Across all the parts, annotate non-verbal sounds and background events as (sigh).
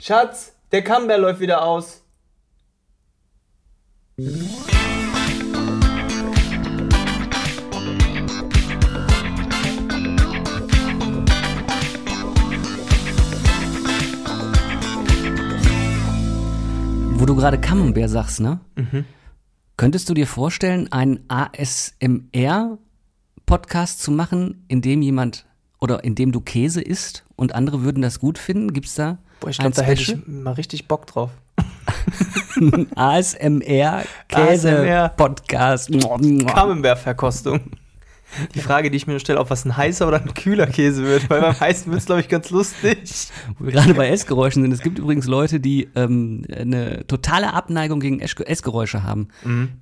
Schatz, der Camembert läuft wieder aus. Wo du gerade Camembert sagst, ne? Könntest du dir vorstellen, einen ASMR-Podcast zu machen, in dem jemand oder in dem du Käse isst und andere würden das gut finden? Gibt's da Boah, ich glaube, da hätte ich mal richtig Bock drauf. (laughs) ASMR-Käse-Podcast. Camembert-Verkostung. Die Frage, die ich mir nur stelle, ob was ein heißer oder ein kühler Käse wird, weil beim heißen wird es, glaube ich, ganz lustig. Wo wir gerade bei Essgeräuschen sind. Es gibt übrigens Leute, die ähm, eine totale Abneigung gegen Essgeräusche haben,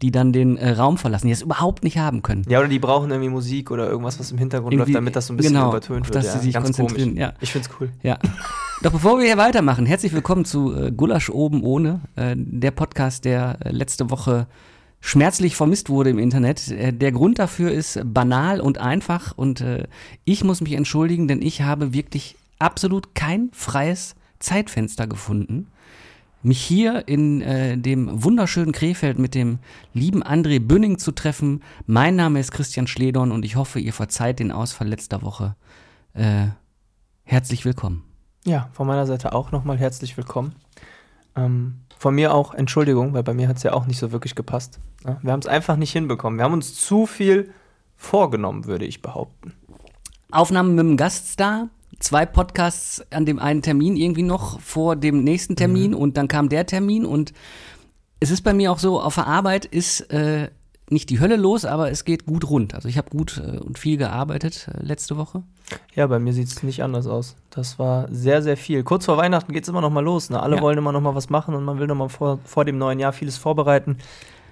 die dann den äh, Raum verlassen, die es überhaupt nicht haben können. Ja, oder die brauchen irgendwie Musik oder irgendwas, was im Hintergrund Irgendwie- läuft, damit das so ein bisschen genau, übertönt wird. das sie sich ganz konzentrieren, komisch. ja. Ich find's cool. Ja. Doch bevor wir hier weitermachen, herzlich willkommen zu äh, Gulasch oben ohne, äh, der Podcast, der äh, letzte Woche schmerzlich vermisst wurde im Internet. Äh, der Grund dafür ist banal und einfach und äh, ich muss mich entschuldigen, denn ich habe wirklich absolut kein freies Zeitfenster gefunden, mich hier in äh, dem wunderschönen Krefeld mit dem lieben André Bünning zu treffen. Mein Name ist Christian Schledorn und ich hoffe, ihr verzeiht den Ausfall letzter Woche. Herzlich willkommen. Ja, von meiner Seite auch nochmal herzlich willkommen. Ähm, von mir auch Entschuldigung, weil bei mir hat es ja auch nicht so wirklich gepasst. Ja, wir haben es einfach nicht hinbekommen. Wir haben uns zu viel vorgenommen, würde ich behaupten. Aufnahmen mit dem Gaststar, zwei Podcasts an dem einen Termin irgendwie noch vor dem nächsten Termin und dann kam der Termin und es ist bei mir auch so, auf der Arbeit ist äh, nicht die Hölle los, aber es geht gut rund. Also ich habe gut äh, und viel gearbeitet äh, letzte Woche. Ja, bei mir sieht es nicht anders aus. Das war sehr, sehr viel. Kurz vor Weihnachten geht es immer noch mal los. Ne? Alle Ja. wollen immer noch mal was machen und man will noch mal vor, vor dem neuen Jahr vieles vorbereiten.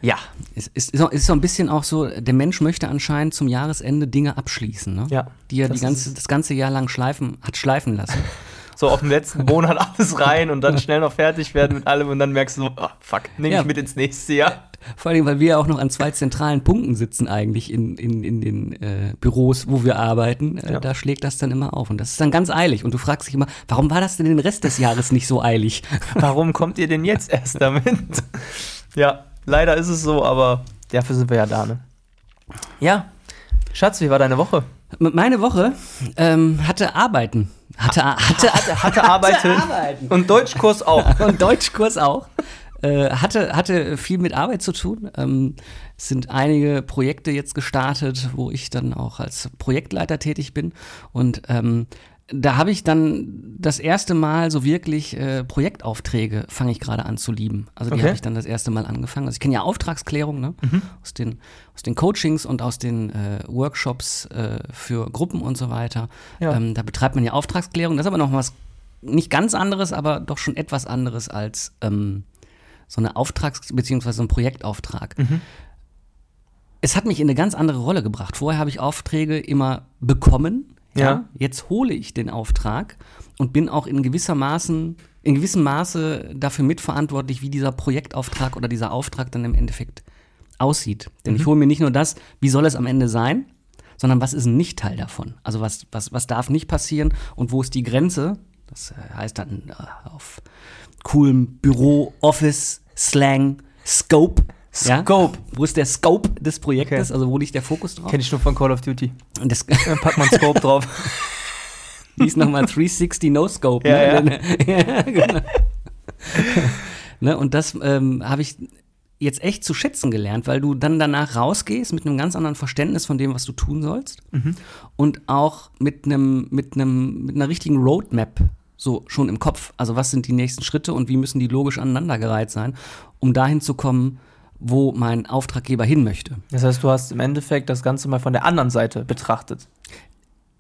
Ja, Es ist, ist, so- ist so ein bisschen auch so, der Mensch möchte anscheinend zum Jahresende Dinge abschließen, ne? Ja, die er das die ganze, das ganze Jahr lang schleifen, hat schleifen lassen. (laughs) so auf dem letzten Monat alles rein und dann (laughs) schnell noch fertig werden mit allem und dann merkst du so, ah, fuck, nehme Ja. ich mit ins nächste Jahr. Vor allem, weil wir ja auch noch an zwei zentralen Punkten sitzen eigentlich in, in, in den äh, Büros, wo wir arbeiten. Äh, Ja. Da schlägt das dann immer auf. Und das ist dann ganz eilig. Und du fragst dich immer, warum war das denn den Rest des Jahres nicht so eilig? (laughs) Warum kommt ihr denn jetzt erst damit? (laughs) ja, leider ist es so, aber dafür sind wir ja da, ne? Ja, Schatz, wie war deine Woche? Meine Woche ähm, hatte Arbeiten. Hatte, hatte, Hatte, (laughs) hatte Arbeiten Arbeiten. und Deutschkurs auch. und Deutschkurs auch. Äh, hatte, hatte viel mit Arbeit zu tun. Ähm, es sind einige Projekte jetzt gestartet, wo ich dann auch als Projektleiter tätig bin. Und ähm, da habe ich dann das erste Mal so wirklich äh, Projektaufträge fange ich gerade an zu lieben. Also die Okay. habe ich dann das erste Mal angefangen. Also ich kenne ja Auftragsklärung ne? aus, den, aus den Coachings und aus den äh, Workshops äh, für Gruppen und so weiter. Ja. Ähm, da betreibt man ja Auftragsklärung. Das ist aber noch was nicht ganz anderes, aber doch schon etwas anderes als ähm, so eine Auftrags- bzw. so ein Projektauftrag. Es hat mich in eine ganz andere Rolle gebracht. Vorher habe ich Aufträge immer bekommen. Ja. Ja. Jetzt hole ich den Auftrag und bin auch in gewisser Maßen, in gewissem Maße dafür mitverantwortlich, wie dieser Projektauftrag oder dieser Auftrag dann im Endeffekt aussieht. Denn ich hole mir nicht nur das, wie soll es am Ende sein, sondern was ist ein Nicht-Teil davon? Also was, was, was darf nicht passieren und wo ist die Grenze? Das äh, heißt dann äh, auf coolem Büro, Office, Slang, Scope. Ja? Scope. Wo ist der Scope des Projektes? Okay. Also wo liegt der Fokus drauf? Kenne ich nur von Call of Duty. Und das (laughs) Dann packt man Scope drauf. hieß nochmal 360 No Scope. Ja, ne? (laughs) ja. genau. ne? Und das ähm, habe ich jetzt echt zu schätzen gelernt, weil du dann danach rausgehst mit einem ganz anderen Verständnis von dem, was du tun sollst und auch mit einem mit einem mit einer richtigen Roadmap so schon im Kopf. Also was sind die nächsten Schritte und wie müssen die logisch aneinandergereiht sein, um dahin zu kommen, wo mein Auftraggeber hin möchte. Das heißt, du hast im Endeffekt das Ganze mal von der anderen Seite betrachtet.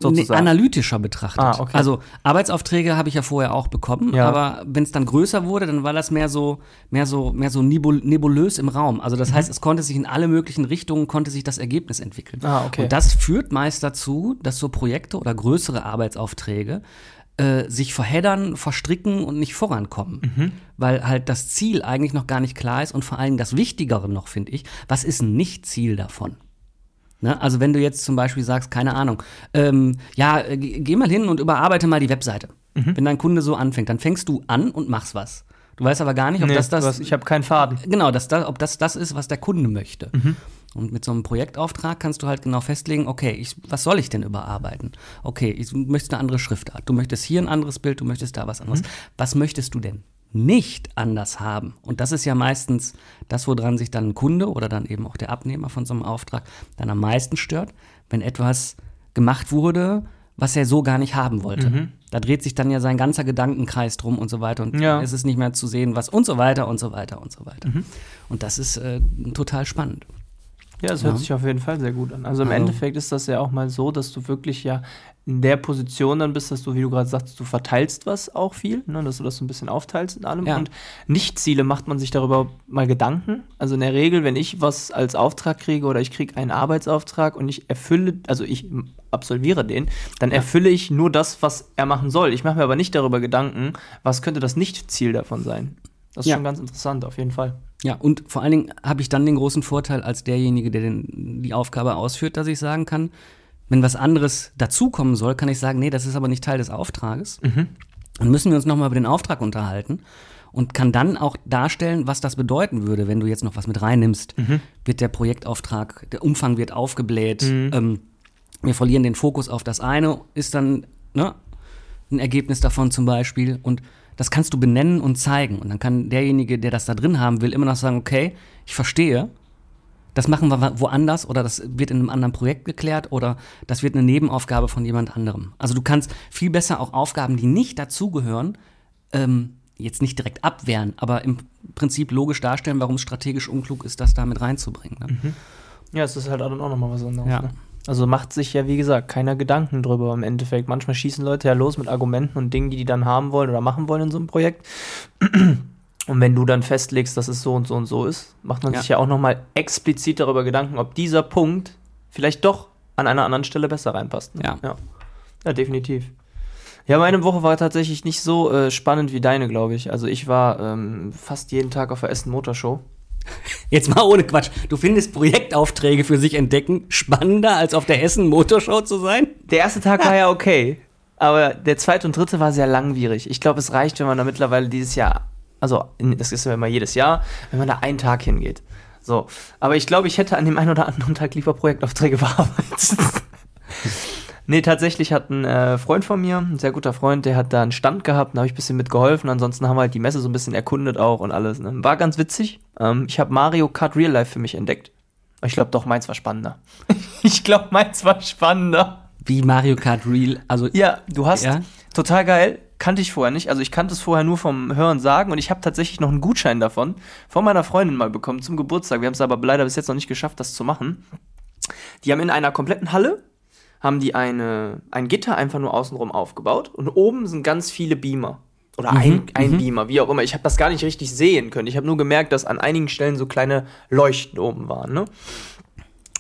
Nee, Sozusagen. analytischer betrachtet. Ah, okay. Also Arbeitsaufträge habe ich ja vorher auch bekommen, Ja. aber wenn es dann größer wurde, dann war das mehr so, mehr so, mehr so nebul nebulös im Raum. Also Mhm. das heißt, es konnte sich in alle möglichen Richtungen konnte sich das Ergebnis entwickeln. Ah, okay. Und das führt meist dazu, dass so Projekte oder größere Arbeitsaufträge äh, sich verheddern, verstricken und nicht vorankommen. Mhm. Weil halt das Ziel eigentlich noch gar nicht klar ist und vor allem das Wichtigere noch, finde ich, was ist ein Nicht-Ziel davon? Ne? Also wenn du jetzt zum Beispiel sagst, keine Ahnung, ähm, ja, äh, geh mal hin und überarbeite mal die Webseite. Wenn dein Kunde so anfängt, dann fängst du an und machst was. Du weißt aber gar nicht, ob Nee, das das. hast- ich habe keinen Faden. Genau, dass da, ob das das ist, was der Kunde möchte. Mhm. Und mit so einem Projektauftrag kannst du halt genau festlegen, okay, ich, was soll ich denn überarbeiten? Okay, ich möchte eine andere Schriftart. Du möchtest hier ein anderes Bild, du möchtest da was anderes. Mhm. Was möchtest du denn nicht anders haben? Und das ist ja meistens das, woran sich dann ein Kunde oder dann eben auch der Abnehmer von so einem Auftrag dann am meisten stört, wenn etwas gemacht wurde, was er so gar nicht haben wollte. Da dreht sich dann ja sein ganzer Gedankenkreis drum und so weiter und Ja. es ist nicht mehr zu sehen, was und so weiter und so weiter und so weiter. Und das ist äh, total spannend. Ja, das Ja. hört sich auf jeden Fall sehr gut an. Also im Also- Endeffekt ist das ja auch mal so, dass du wirklich ja in der Position dann bist, dass du, wie du gerade sagst, du verteilst was auch viel, ne, dass du das so ein bisschen aufteilst in allem. Ja. Und Nicht-Ziele macht man sich darüber mal Gedanken. Also in der Regel, wenn ich was als Auftrag kriege oder ich kriege einen Arbeitsauftrag und ich erfülle, also ich absolviere den, dann erfülle ich nur das, was er machen soll. Ich mache mir aber nicht darüber Gedanken, was könnte das Nicht-Ziel davon sein. Das ist Ja. schon ganz interessant, auf jeden Fall. Ja, und vor allen Dingen habe ich dann den großen Vorteil als derjenige, der den, die Aufgabe ausführt, dass ich sagen kann, wenn was anderes dazukommen soll, kann ich sagen, nee, das ist aber nicht Teil des Auftrages. Dann müssen wir uns nochmal über den Auftrag unterhalten und kann dann auch darstellen, was das bedeuten würde, wenn du jetzt noch was mit reinnimmst. Wird der Projektauftrag, der Umfang wird aufgebläht, ähm, wir verlieren den Fokus auf das eine, ist dann ne, ein Ergebnis davon zum Beispiel. Und das kannst du benennen und zeigen. Und dann kann derjenige, der das da drin haben will, immer noch sagen, okay, ich verstehe, das machen wir woanders oder das wird in einem anderen Projekt geklärt oder das wird eine Nebenaufgabe von jemand anderem. Also du kannst viel besser auch Aufgaben, die nicht dazugehören, ähm, jetzt nicht direkt abwehren, aber im Prinzip logisch darstellen, warum es strategisch unklug ist, das da mit reinzubringen. Ne? Ja, es ist halt auch nochmal was anderes. Ja. Ne? Also macht sich ja, wie gesagt, keiner Gedanken drüber im Endeffekt. Manchmal schießen Leute ja los mit Argumenten und Dingen, die die dann haben wollen oder machen wollen in so einem Projekt. Und wenn du dann festlegst, dass es so und so und so ist, macht man Ja. sich ja auch nochmal explizit darüber Gedanken, ob dieser Punkt vielleicht doch an einer anderen Stelle besser reinpasst. ne? Ja. Ja, ja definitiv. Ja, meine Woche war tatsächlich nicht so äh, spannend wie deine, glaube ich. Also ich war ähm, fast jeden Tag auf der Essen Motorshow. Jetzt mal ohne Quatsch. Du findest Projektaufträge für sich entdecken spannender, als auf der Essen Motorshow zu sein? Der erste Tag war ja okay, aber der zweite und dritte war sehr langwierig. Ich glaube, es reicht, wenn man da mittlerweile dieses Jahr, also das ist ja immer jedes Jahr, wenn man da einen Tag hingeht. So, aber ich glaube, ich hätte an dem einen oder anderen Tag lieber Projektaufträge (laughs) bearbeitet. Nee, tatsächlich hat ein äh, Freund von mir, ein sehr guter Freund, der hat da einen Stand gehabt, da habe ich ein bisschen mitgeholfen. Ansonsten haben wir halt die Messe so ein bisschen erkundet auch und alles. Ne? War ganz witzig. Ähm, ich habe Mario Kart Real Life für mich entdeckt. Ich glaube doch, meins war spannender. (laughs) ich glaube, meins war spannender. Wie Mario Kart Real, also Ja, du hast Ja. total geil. Kannte ich vorher nicht. Also ich kannte es vorher nur vom Hören sagen und ich habe tatsächlich noch einen Gutschein davon von meiner Freundin mal bekommen zum Geburtstag. Wir haben es aber leider bis jetzt noch nicht geschafft, das zu machen. Die haben in einer kompletten Halle haben die eine, ein Gitter einfach nur außenrum aufgebaut und oben sind ganz viele Beamer. Oder ein, ein Beamer, wie auch immer. Ich habe das gar nicht richtig sehen können. Ich habe nur gemerkt, dass an einigen Stellen so kleine Leuchten oben waren. Ne?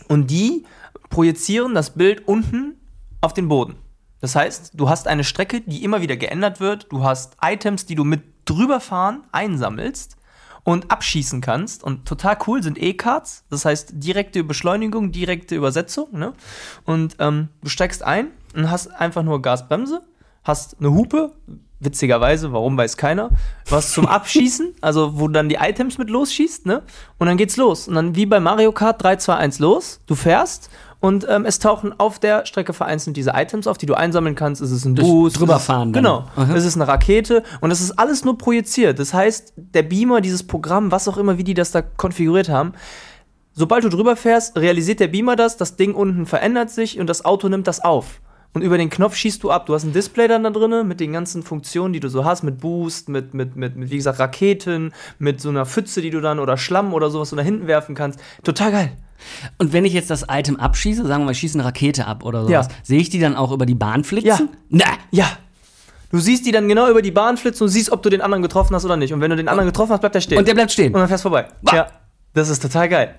Und die projizieren das Bild unten auf den Boden. Das heißt, du hast eine Strecke, die immer wieder geändert wird. Du hast Items, die du mit drüber fahren einsammelst und abschießen kannst. Und total cool sind E-Cards. Das heißt, direkte Beschleunigung, direkte Übersetzung. Ne? Und ähm, du steigst ein und hast einfach nur Gasbremse, hast eine Hupe. Witzigerweise, warum weiß keiner. Was zum (laughs) Abschießen, also wo du dann die Items mit losschießt, ne? Und dann geht's los. Und dann wie bei Mario Kart 3, 2, 1 los. Du fährst und ähm, es tauchen auf der Strecke vereinzelt diese Items auf, die du einsammeln kannst. Es ist ein Boost. drüberfahren. Genau. Aha. Es ist eine Rakete und es ist alles nur projiziert. Das heißt, der Beamer, dieses Programm, was auch immer, wie die das da konfiguriert haben, sobald du drüber fährst, realisiert der Beamer das, das Ding unten verändert sich und das Auto nimmt das auf. Und über den Knopf schießt du ab. Du hast ein Display dann da drin mit den ganzen Funktionen, die du so hast, mit Boost, mit, mit, mit, mit, wie gesagt, Raketen, mit so einer Pfütze, die du dann oder Schlamm oder sowas du nach hinten werfen kannst. Total geil. Und wenn ich jetzt das Item abschieße, sagen wir mal, ich schieße eine Rakete ab oder sowas, Ja. sehe ich die dann auch über die Bahn flitzen? Ja. Na, Ja. Du siehst die dann genau über die Bahn flitzen und siehst, ob du den anderen getroffen hast oder nicht. Und wenn du den anderen getroffen hast, bleibt er stehen. Und der bleibt stehen. Und dann fährst du vorbei. Bah. Ja. Das ist total geil.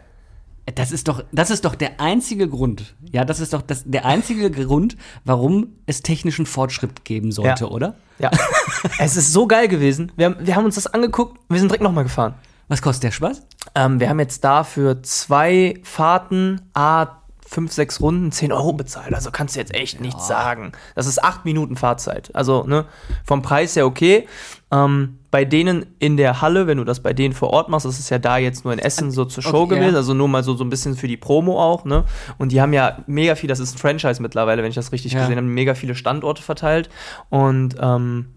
Das ist doch, das ist doch der einzige Grund. Ja, das ist doch das, der einzige Grund, warum es technischen Fortschritt geben sollte, Ja. oder? Ja. (laughs) es ist so geil gewesen. Wir haben, wir haben uns das angeguckt und wir sind direkt nochmal gefahren. Was kostet der Spaß? Ähm, wir haben jetzt da für zwei Fahrten, a fünf, sechs Runden 10 Euro bezahlt. Also kannst du jetzt echt nichts sagen. Das ist acht Minuten Fahrzeit. Also ne, vom Preis her okay. Ähm, bei denen in der Halle, wenn du das bei denen vor Ort machst, das ist ja da jetzt nur in Essen so zur Show Okay, gewesen, ja. also nur mal so, so ein bisschen für die Promo auch, ne? Und die haben ja mega viel, das ist ein Franchise mittlerweile, wenn ich das richtig Ja. gesehen habe, mega viele Standorte verteilt. Und ähm,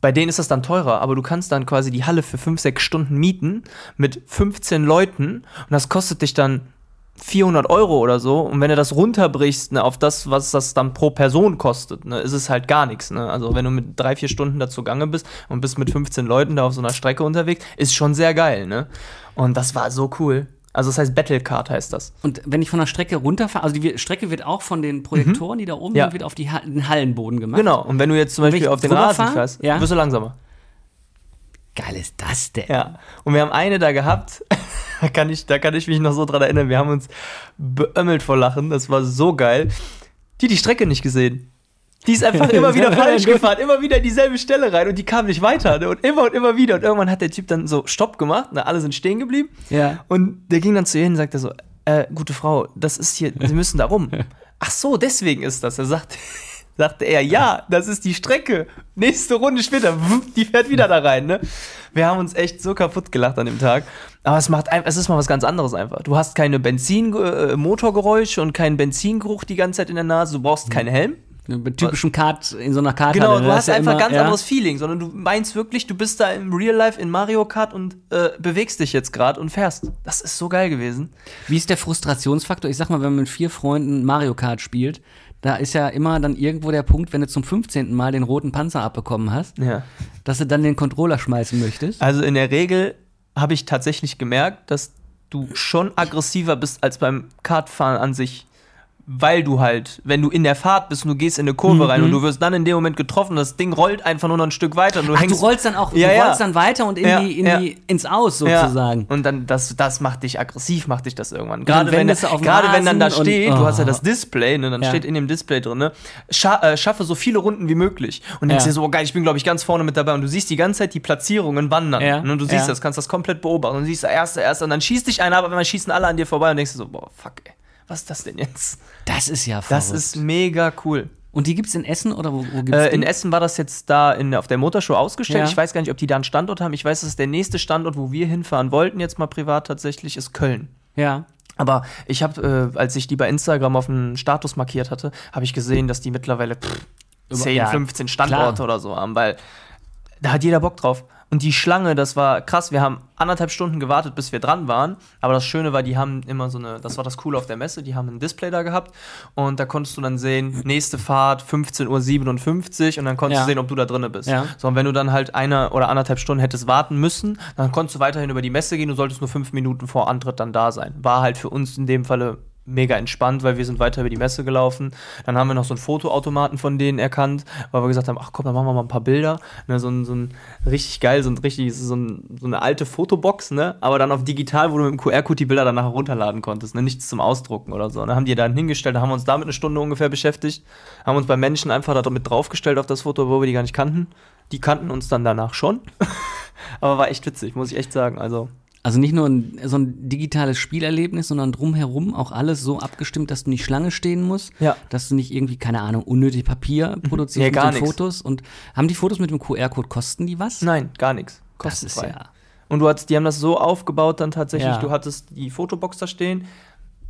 bei denen ist das dann teurer, aber du kannst dann quasi die Halle für 5, 6 Stunden mieten mit 15 Leuten und das kostet dich dann 400 Euro oder so. Und wenn du das runterbrichst ne, auf das, was das dann pro Person kostet, ne, ist es halt gar nichts. Ne? Also wenn du mit drei, vier Stunden da zugange bist und bist mit 15 Leuten da auf so einer Strecke unterwegs, ist schon sehr geil. Ne? Und das war so cool. Also das heißt Battlecard heißt das. Und wenn ich von der Strecke runterfahre, also die Strecke wird auch von den Projektoren, die da oben Ja. sind, wird auf die den Hallenboden gemacht. Genau. Und wenn du jetzt zum Beispiel auf den Rasen fährst, ja. wirst du langsamer. Geil ist das denn? Ja, und wir haben eine da gehabt, (laughs) da kann ich, da kann ich mich noch so dran erinnern, wir haben uns beömmelt vor Lachen, das war so geil. Die hat die Strecke nicht gesehen. Die ist einfach (laughs) immer wieder falsch gefahren, immer wieder in dieselbe Stelle rein und die kam nicht weiter. Ne? Und immer und immer wieder. Und irgendwann hat der Typ dann so Stopp gemacht, ne? alle sind stehen geblieben. Ja. Und der ging dann zu ihr hin und sagte so, äh, gute Frau, das ist hier, Sie müssen da rum. Ach so, deswegen ist das. Er sagt, (laughs) sagte er, ja, das ist die Strecke. Nächste Runde später, die fährt wieder da rein, ne? Wir haben uns echt so kaputt gelacht an dem Tag. Aber es macht einfach, es ist mal was ganz anderes einfach. Du hast keine Benzin, äh, Motorgeräusche und keinen Benzingeruch die ganze Zeit in der Nase. Du brauchst keinen Helm. Mit typischen Kart, in so einer Karte. Genau, du hast einfach ganz anderes Feeling, sondern du meinst wirklich, du bist da im Real Life in Mario Kart und äh, bewegst dich jetzt gerade und fährst. Das ist so geil gewesen. Wie ist der Frustrationsfaktor? Ich sag mal, wenn man mit vier Freunden Mario Kart spielt, da ist ja immer dann irgendwo der Punkt, wenn du zum 15. Mal den roten Panzer abbekommen hast, Ja. dass du dann den Controller schmeißen möchtest. Also in der Regel habe ich tatsächlich gemerkt, dass du schon aggressiver bist als beim Kartfahren an sich. Weil du halt, wenn du in der Fahrt bist und du gehst in eine Kurve rein und du wirst dann in dem Moment getroffen, das Ding rollt einfach nur noch ein Stück weiter und du Ach, du hängst. rollst dann auch, Ja, du ja. rollst dann weiter und in Ja, die, in ja. die, ins Aus Ja. sozusagen. Und dann, das, das macht dich aggressiv, macht dich das irgendwann. Gerade wenn, du den gerade wenn dann da Rasen und- steht, du hast ja oh. das Display, ne, dann Ja. steht in dem Display drin, ne, scha äh, schaffe so viele Runden wie möglich. Und denkst Ja. dir so, oh geil, ich bin, glaube ich, ganz vorne mit dabei. Und du siehst die ganze Zeit die Platzierungen wandern. Ja. Ne, und du siehst Ja. das, kannst das komplett beobachten. Und du siehst, erster, erster. Und dann schießt dich einer, aber wenn man schießen alle an dir vorbei und denkst dir so, boah, fuck, ey, was ist das denn jetzt? Das ist ja Das verrückt. ist mega cool. Und die gibt's in Essen oder wo, wo gibt's Äh, die? in Essen war das jetzt da in, auf der Motorshow ausgestellt. Ja. Ich weiß gar nicht, ob die da einen Standort haben. Ich weiß, dass der nächste Standort, wo wir hinfahren wollten, jetzt mal privat tatsächlich, ist Köln. Ja. Aber ich habe, äh, als ich die bei Instagram auf einen Status markiert hatte, habe ich gesehen, dass die mittlerweile pff, 10, ja, 15 Standorte klar. oder so haben, weil da hat jeder Bock drauf. Und die Schlange, das war krass. Wir haben anderthalb Stunden gewartet, bis wir dran waren. Aber das Schöne war, die haben immer so eine, das war das Coole auf der Messe, die haben ein Display da gehabt. Und da konntest du dann sehen, nächste Fahrt 15.57 Uhr und dann konntest Ja. du sehen, ob du da drinne bist. Ja. So, und wenn du dann halt eine oder anderthalb Stunden hättest warten müssen, dann konntest du weiterhin über die Messe gehen, du solltest nur fünf Minuten vor Antritt dann da sein. War halt für uns in dem Falle mega entspannt, weil wir sind weiter über die Messe gelaufen. Dann haben wir noch so einen Fotoautomaten von denen erkannt, weil wir gesagt haben, ach komm, dann machen wir mal ein paar Bilder. Ne, so, ein, so ein richtig geil, so ein richtig, so, ein, so eine alte Fotobox, ne? Aber dann auf digital, wo du mit dem QR-Code die Bilder dann nachher runterladen konntest, ne? Nichts zum Ausdrucken oder so. Dann haben die dann hingestellt, da haben wir uns damit eine Stunde ungefähr beschäftigt, haben uns bei Menschen einfach damit draufgestellt auf das Foto, wo wir die gar nicht kannten. Die kannten uns dann danach schon. (laughs) Aber war echt witzig, muss ich echt sagen. Also, Also nicht nur ein, so ein digitales Spielerlebnis, sondern drumherum auch alles so abgestimmt, dass du nicht Schlange stehen musst, Ja. dass du nicht irgendwie, keine Ahnung, unnötig Papier produzierst Nee, mit gar nix. Fotos. Und haben die Fotos mit dem QR-Code, kosten die was? nein, gar nichts. das ist Kostenfrei. ja. Und du hattest, die haben das so aufgebaut dann tatsächlich, Ja. du hattest die Fotobox da stehen.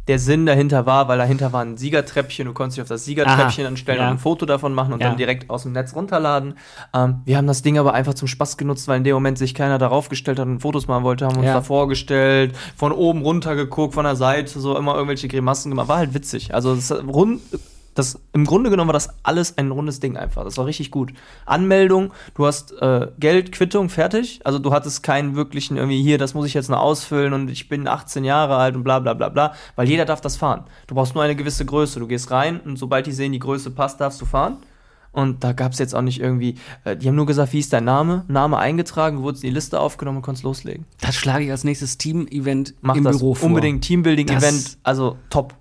Der Sinn dahinter war, weil dahinter war ein Siegertreppchen, du konntest dich auf das Siegertreppchen Aha, anstellen ja. und ein Foto davon machen und Ja. dann direkt aus dem Netz runterladen. Ähm, wir haben das Ding aber einfach zum Spaß genutzt, weil in dem Moment sich keiner darauf gestellt hat und Fotos machen wollte, haben uns Ja. da vorgestellt, von oben runter geguckt, von der Seite, so immer irgendwelche Grimassen gemacht. War halt witzig. Also rund, das, im Grunde genommen war das alles ein rundes Ding einfach. Das war richtig gut. Anmeldung, du hast äh, Geld, Quittung, fertig. Also du hattest keinen wirklichen irgendwie hier, das muss ich jetzt noch ausfüllen und ich bin 18 Jahre alt und bla bla bla bla. Weil jeder darf das fahren. Du brauchst nur eine gewisse Größe. Du gehst rein und sobald die sehen, die Größe passt, darfst du fahren. Und da gab es jetzt auch nicht irgendwie, äh, die haben nur gesagt, wie ist dein Name? Name eingetragen, du wurdest in die Liste aufgenommen und konntest loslegen. Das schlage ich als nächstes Team-Event im das Büro vor. unbedingt Teambuilding-Event, also top.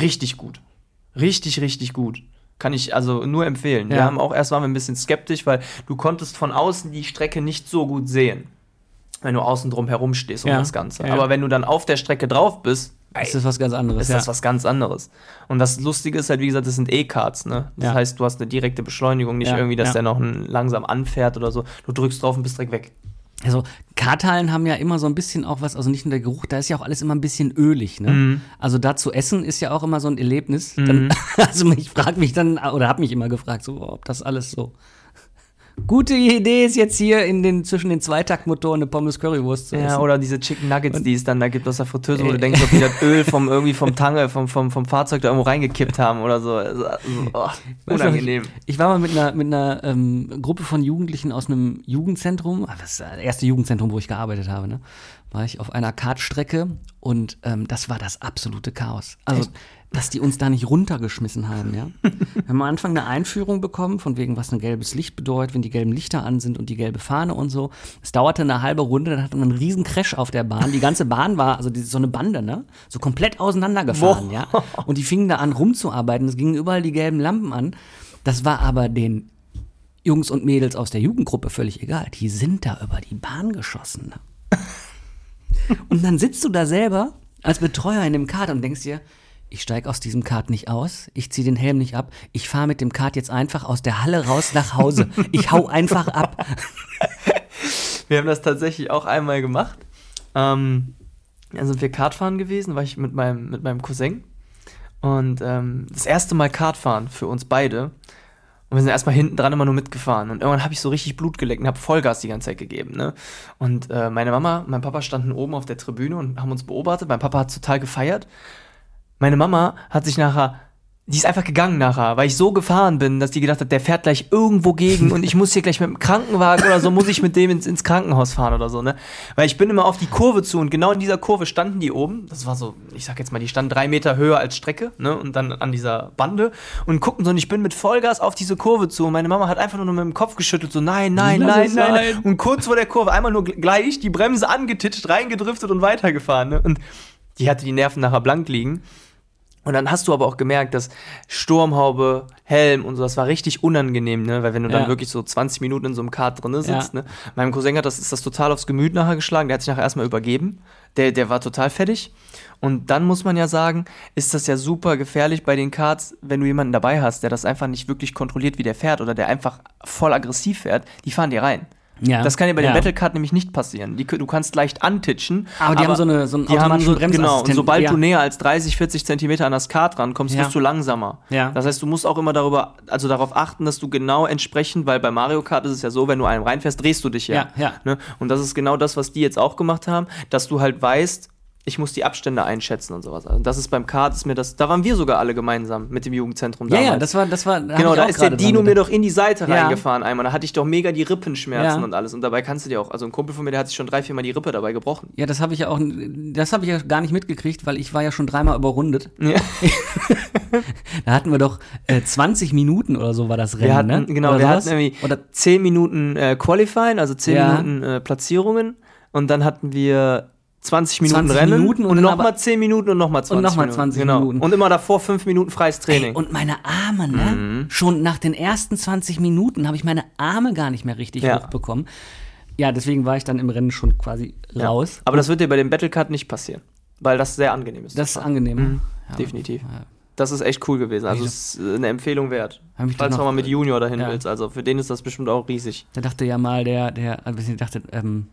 Richtig gut. Richtig, richtig gut. Kann ich also nur empfehlen. Wir Ja. haben auch erst waren wir ein bisschen skeptisch, weil du konntest von außen die Strecke nicht so gut sehen, wenn du außen drum herum stehst und Ja. das Ganze. Ja. Aber wenn du dann auf der Strecke drauf bist, Das ist was ganz anderes. ist das was ganz anderes. Und das Lustige ist halt, wie gesagt, das sind E-Cards, ne? Das heißt, du hast eine direkte Beschleunigung, nicht irgendwie, dass der noch langsam anfährt oder so. Du drückst drauf und bist direkt weg. Also Karthallen haben ja immer so ein bisschen auch was, also nicht nur der Geruch, da ist ja auch alles immer ein bisschen ölig. Ne? Mhm. Also da zu essen ist ja auch immer so ein Erlebnis. Dann, (laughs) also ich frage mich dann, oder habe mich immer gefragt, so, ob das alles so gute Idee ist, jetzt hier in den, zwischen den Zweitaktmotoren eine Pommes Currywurst zu Ja, essen. oder diese Chicken Nuggets, die es dann da gibt aus der Fritteuse, wo Äh. du denkst, ob die das (laughs) Öl vom irgendwie vom Tange, vom, vom, vom Fahrzeug da irgendwo reingekippt haben oder so. Also, also, oh, unangenehm. Ich, ich war mal mit einer, mit einer ähm, Gruppe von Jugendlichen aus einem Jugendzentrum, ah, das ist das erste Jugendzentrum, wo ich gearbeitet habe, ne? war ich auf einer Kartstrecke und ähm, das war das absolute Chaos. Also, dass die uns da nicht runtergeschmissen haben, ja. (laughs) Wir haben am Anfang eine Einführung bekommen, von wegen, was ein gelbes Licht bedeutet, wenn die gelben Lichter an sind und die gelbe Fahne und so. Es dauerte eine halbe Runde, dann hatten wir einen riesen Crash auf der Bahn. Die ganze Bahn war, also die, so eine Bande, ne? So komplett auseinandergefahren, Boah. ja. (laughs) Und die fingen da an rumzuarbeiten. Es gingen überall die gelben Lampen an. Das war aber den Jungs und Mädels aus der Jugendgruppe völlig egal. Die sind da über die Bahn geschossen. ne? (laughs) Und dann sitzt du da selber als Betreuer in dem Kart und denkst dir, ich steige aus diesem Kart nicht aus, ich ziehe den Helm nicht ab, ich fahre mit dem Kart jetzt einfach aus der Halle raus nach Hause. Ich hau einfach ab. (laughs) Wir haben das tatsächlich auch einmal gemacht. Ähm, dann sind wir Kartfahren gewesen, war ich mit meinem, mit meinem Cousin. Und ähm, das erste Mal Kartfahren für uns beide. Und wir sind erstmal hinten dran immer nur mitgefahren. Und irgendwann habe ich so richtig Blut geleckt und habe Vollgas die ganze Zeit gegeben. Ne? Und äh, meine Mama, mein Papa standen oben auf der Tribüne und haben uns beobachtet. Mein Papa hat total gefeiert. Meine Mama hat sich nachher, die ist einfach gegangen nachher, weil ich so gefahren bin, dass die gedacht hat, der fährt gleich irgendwo gegen und ich muss hier gleich mit dem Krankenwagen oder so, muss ich mit dem ins, ins Krankenhaus fahren oder so, ne? Weil ich bin immer auf die Kurve zu und genau in dieser Kurve standen die oben. Das war so, ich sag jetzt mal, die standen drei Meter höher als Strecke, ne? Und dann an dieser Bande und guckten so und ich bin mit Vollgas auf diese Kurve zu und meine Mama hat einfach nur mit dem Kopf geschüttelt, so nein, nein, nein, nein, sein. Und kurz vor der Kurve einmal nur gl- gleich die Bremse angetitscht, reingedriftet und weitergefahren, ne? Und die hatte die Nerven nachher blank liegen. Und dann hast du aber auch gemerkt, dass Sturmhaube, Helm und so, das war richtig unangenehm, ne? Weil wenn du Ja. dann wirklich so 20 Minuten in so einem Kart drin sitzt, Ja. ne? Meinem Cousin hat das, ist das total aufs Gemüt nachher geschlagen, der hat sich nachher erstmal übergeben. Der, der war total fertig. Und dann muss man ja sagen, ist das ja super gefährlich bei den Karts, wenn du jemanden dabei hast, der das einfach nicht wirklich kontrolliert, wie der fährt oder der einfach voll aggressiv fährt, die fahren dir rein. Ja. Das kann dir bei ja. dem Battlecard nämlich nicht passieren. Die, du kannst leicht antitschen. Aber die haben so eine- so einen automatischen so, Genau, und sobald ja. du näher als 30, 40 Zentimeter an das Kart rankommst, Ja. wirst du langsamer. Ja. Das heißt, du musst auch immer darüber, also darauf achten, dass du genau entsprechend, weil bei Mario Kart ist es ja so, wenn du einem reinfährst, drehst du dich ja. Ja, ja. Ne? Und das ist genau das, was die jetzt auch gemacht haben, dass du halt weißt, ich muss die Abstände einschätzen und sowas. Also das ist beim Kart, ist mir das, da waren wir sogar alle gemeinsam mit dem Jugendzentrum Ja, damals. ja, das war, das war. Genau, da ist der Dino mir doch in die Seite Ja. reingefahren einmal. Da hatte ich doch mega die Rippenschmerzen Ja. und alles. Und dabei kannst du dir auch, also ein Kumpel von mir, der hat sich schon drei, vier Mal die Rippe dabei gebrochen. Ja, das habe ich ja auch, das habe ich ja gar nicht mitgekriegt, weil ich war ja schon dreimal überrundet. Ja. (laughs) Da hatten wir doch äh, 20 Minuten oder so war das Rennen, Wir hatten, ne? genau, Oder wir sowas? hatten irgendwie Oder 10 Minuten äh, Qualifying, also 10 Ja. Minuten äh, Platzierungen. Und dann hatten wir 20 Minuten 20 Rennen Minuten und und nochmal aber- 10 Minuten und nochmal 20 nochmal Minuten. 20 genau. Minuten. Und immer davor 5 Minuten freies Training. Ey, und meine Arme, ne? Mhm. Schon nach den ersten 20 Minuten habe ich meine Arme gar nicht mehr richtig Ja. hochbekommen. Ja, deswegen war ich dann im Rennen schon quasi Ja. raus. Aber das wird dir bei dem Battlecard nicht passieren. Weil das sehr angenehm ist. Das ist angenehm. Ja. Definitiv. Das ist echt cool gewesen. Also es ist äh, eine Empfehlung wert. Falls du noch- mal mit Junior dahin willst. Also für den ist das bestimmt auch riesig. Da dachte ja mal der, der, also ich dachte, ähm,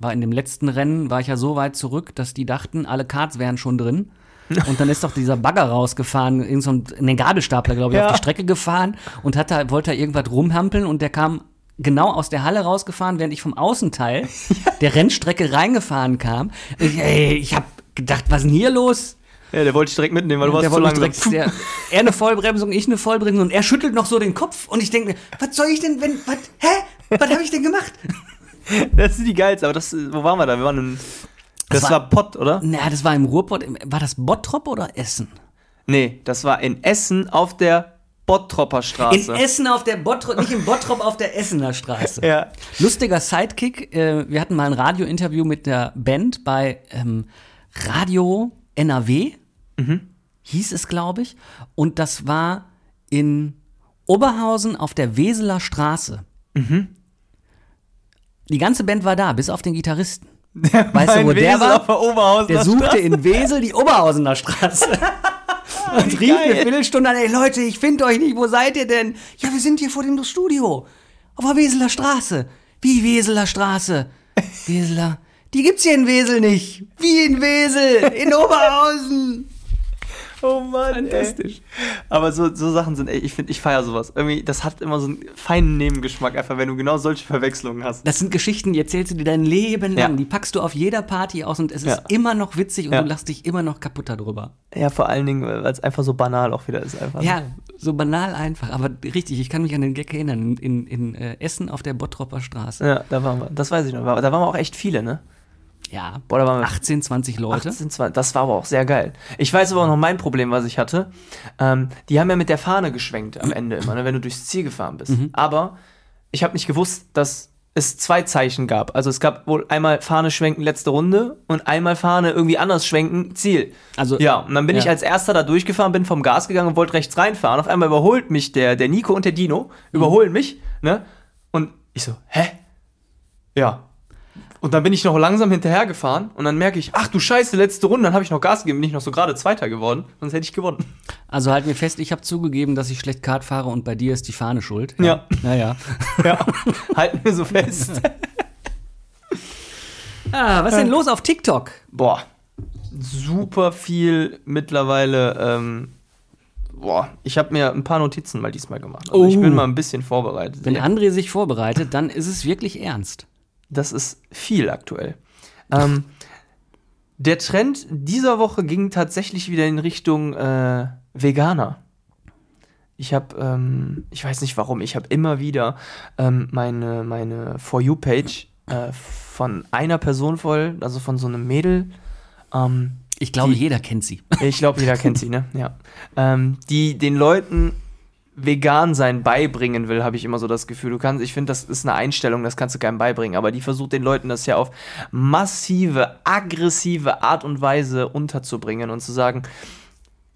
war in dem letzten Rennen, war ich ja so weit zurück, dass die dachten, alle Karts wären schon drin. (laughs) Und dann ist doch dieser Bagger rausgefahren, irgend so ein, in den Gabelstapler, glaube ich, Ja. auf die Strecke gefahren und hat da, wollte da irgendwas rumhampeln und der kam genau aus der Halle rausgefahren, während ich vom Außenteil (laughs) der Rennstrecke reingefahren kam. Ich, ey, ich habe gedacht, was ist denn hier los? Ja, der wollte ich direkt mitnehmen, weil du warst zu langsam. direkt, der, er eine Vollbremsung, ich eine Vollbremsung und er schüttelt noch so den Kopf und ich denke mir, was soll ich denn, wenn, was, hä? Was habe ich denn gemacht? (laughs) Das ist die geilste, aber das, wo waren wir da? Wir waren in, das, war- war, Pott, oder? Na, das war im Ruhrpott. War das Bottrop oder Essen? Nee, das war in Essen auf der Bottropper Straße. In Essen auf der Bottrop, nicht im Bottrop auf der Essener Straße. (laughs) Ja. Lustiger Sidekick. Äh, wir hatten mal ein Radiointerview mit der Band bei ähm, Radio NRW. Hieß es, glaube ich. Und das war in Oberhausen auf der Weseler Straße. Die ganze Band war da, bis auf den Gitarristen. (laughs) Der Weißt du, wo der war? Der Der suchte Straße. in Wesel die Oberhausener Straße. (laughs) Und rief eine. Viertelstunde an, ey Leute, ich finde euch nicht, wo seid ihr denn? Ja, wir sind hier vor dem Studio. Auf der Weseler Straße. Wie Weseler Straße? (laughs) Weseler. Die gibt's hier in Wesel nicht. Wie in Wesel. In Oberhausen. Oh Mann, Fantastisch. Ey. Aber so, so Sachen sind, ey, ich finde, ich feiere sowas. Irgendwie, das hat immer so einen feinen Nebengeschmack, einfach wenn du genau solche Verwechslungen hast. Das sind Geschichten, die erzählst du dir dein Leben lang. Ja. Die packst du auf jeder Party aus und es ist Ja. immer noch witzig und Ja. du lachst dich immer noch kaputt darüber. Ja, vor allen Dingen, weil es einfach so banal auch wieder ist. Einfach. Ja, so banal einfach. Aber richtig, ich kann mich an den Gag erinnern. In, in äh, Essen auf der Bottropper Straße. Ja, da waren wir. Das weiß ich noch. Da waren wir auch echt viele, ne? Ja, Boah, da waren wir 18, 20 Leute. 18, 20, das war aber auch sehr geil. Ich weiß aber auch noch mein Problem, was ich hatte. Ähm, die haben ja mit der Fahne geschwenkt am Ende immer, ne, wenn du durchs Ziel gefahren bist. Aber ich habe nicht gewusst, dass es zwei Zeichen gab. Also es gab wohl einmal Fahne schwenken, letzte Runde und einmal Fahne irgendwie anders schwenken, Ziel. Also- ja, und dann bin ich Ja. als erster da durchgefahren, bin vom Gas gegangen und wollte rechts reinfahren. Auf einmal überholt mich der, der Nico und der Dino, überholen mich, ne? Und ich so, hä? Ja, und dann bin ich noch langsam hinterhergefahren und dann merke ich, ach du Scheiße, letzte Runde, dann habe ich noch Gas gegeben, bin ich noch so gerade Zweiter geworden, sonst hätte ich gewonnen. Also halt mir fest, ich habe zugegeben, dass ich schlecht Kart fahre und bei dir ist die Fahne schuld. Ja. Naja. Ja, (laughs) halten wir so fest. (laughs) Ah, was ist denn los auf TikTok? Boah, super viel mittlerweile. Ähm, boah, ich habe mir ein paar Notizen mal diesmal gemacht. Also ich Oh. bin mal ein bisschen vorbereitet. Wenn André sich vorbereitet, dann ist es wirklich ernst. Das ist viel aktuell. Ähm, der Trend dieser Woche ging tatsächlich wieder in Richtung äh, Veganer. Ich habe, ähm, ich weiß nicht warum, ich habe immer wieder ähm, meine, meine For You-Page äh, von einer Person voll, also von so einem Mädel. Ähm, Ich glaube, Die- jeder kennt sie. ich glaube, jeder kennt sie, ne? Ja. Ähm, die den Leuten vegan sein beibringen will, habe ich immer so das Gefühl. Du kannst, ich finde, das ist eine Einstellung, das kannst du keinem beibringen, aber die versucht den Leuten das ja auf massive, aggressive Art und Weise unterzubringen und zu sagen,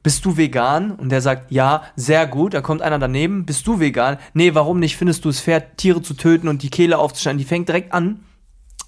bist du vegan? Und der sagt, ja, sehr gut. Da kommt einer daneben, bist du vegan? Nee, warum nicht? Findest du es fair, Tiere zu töten und die Kehle aufzuschneiden? Die fängt direkt an,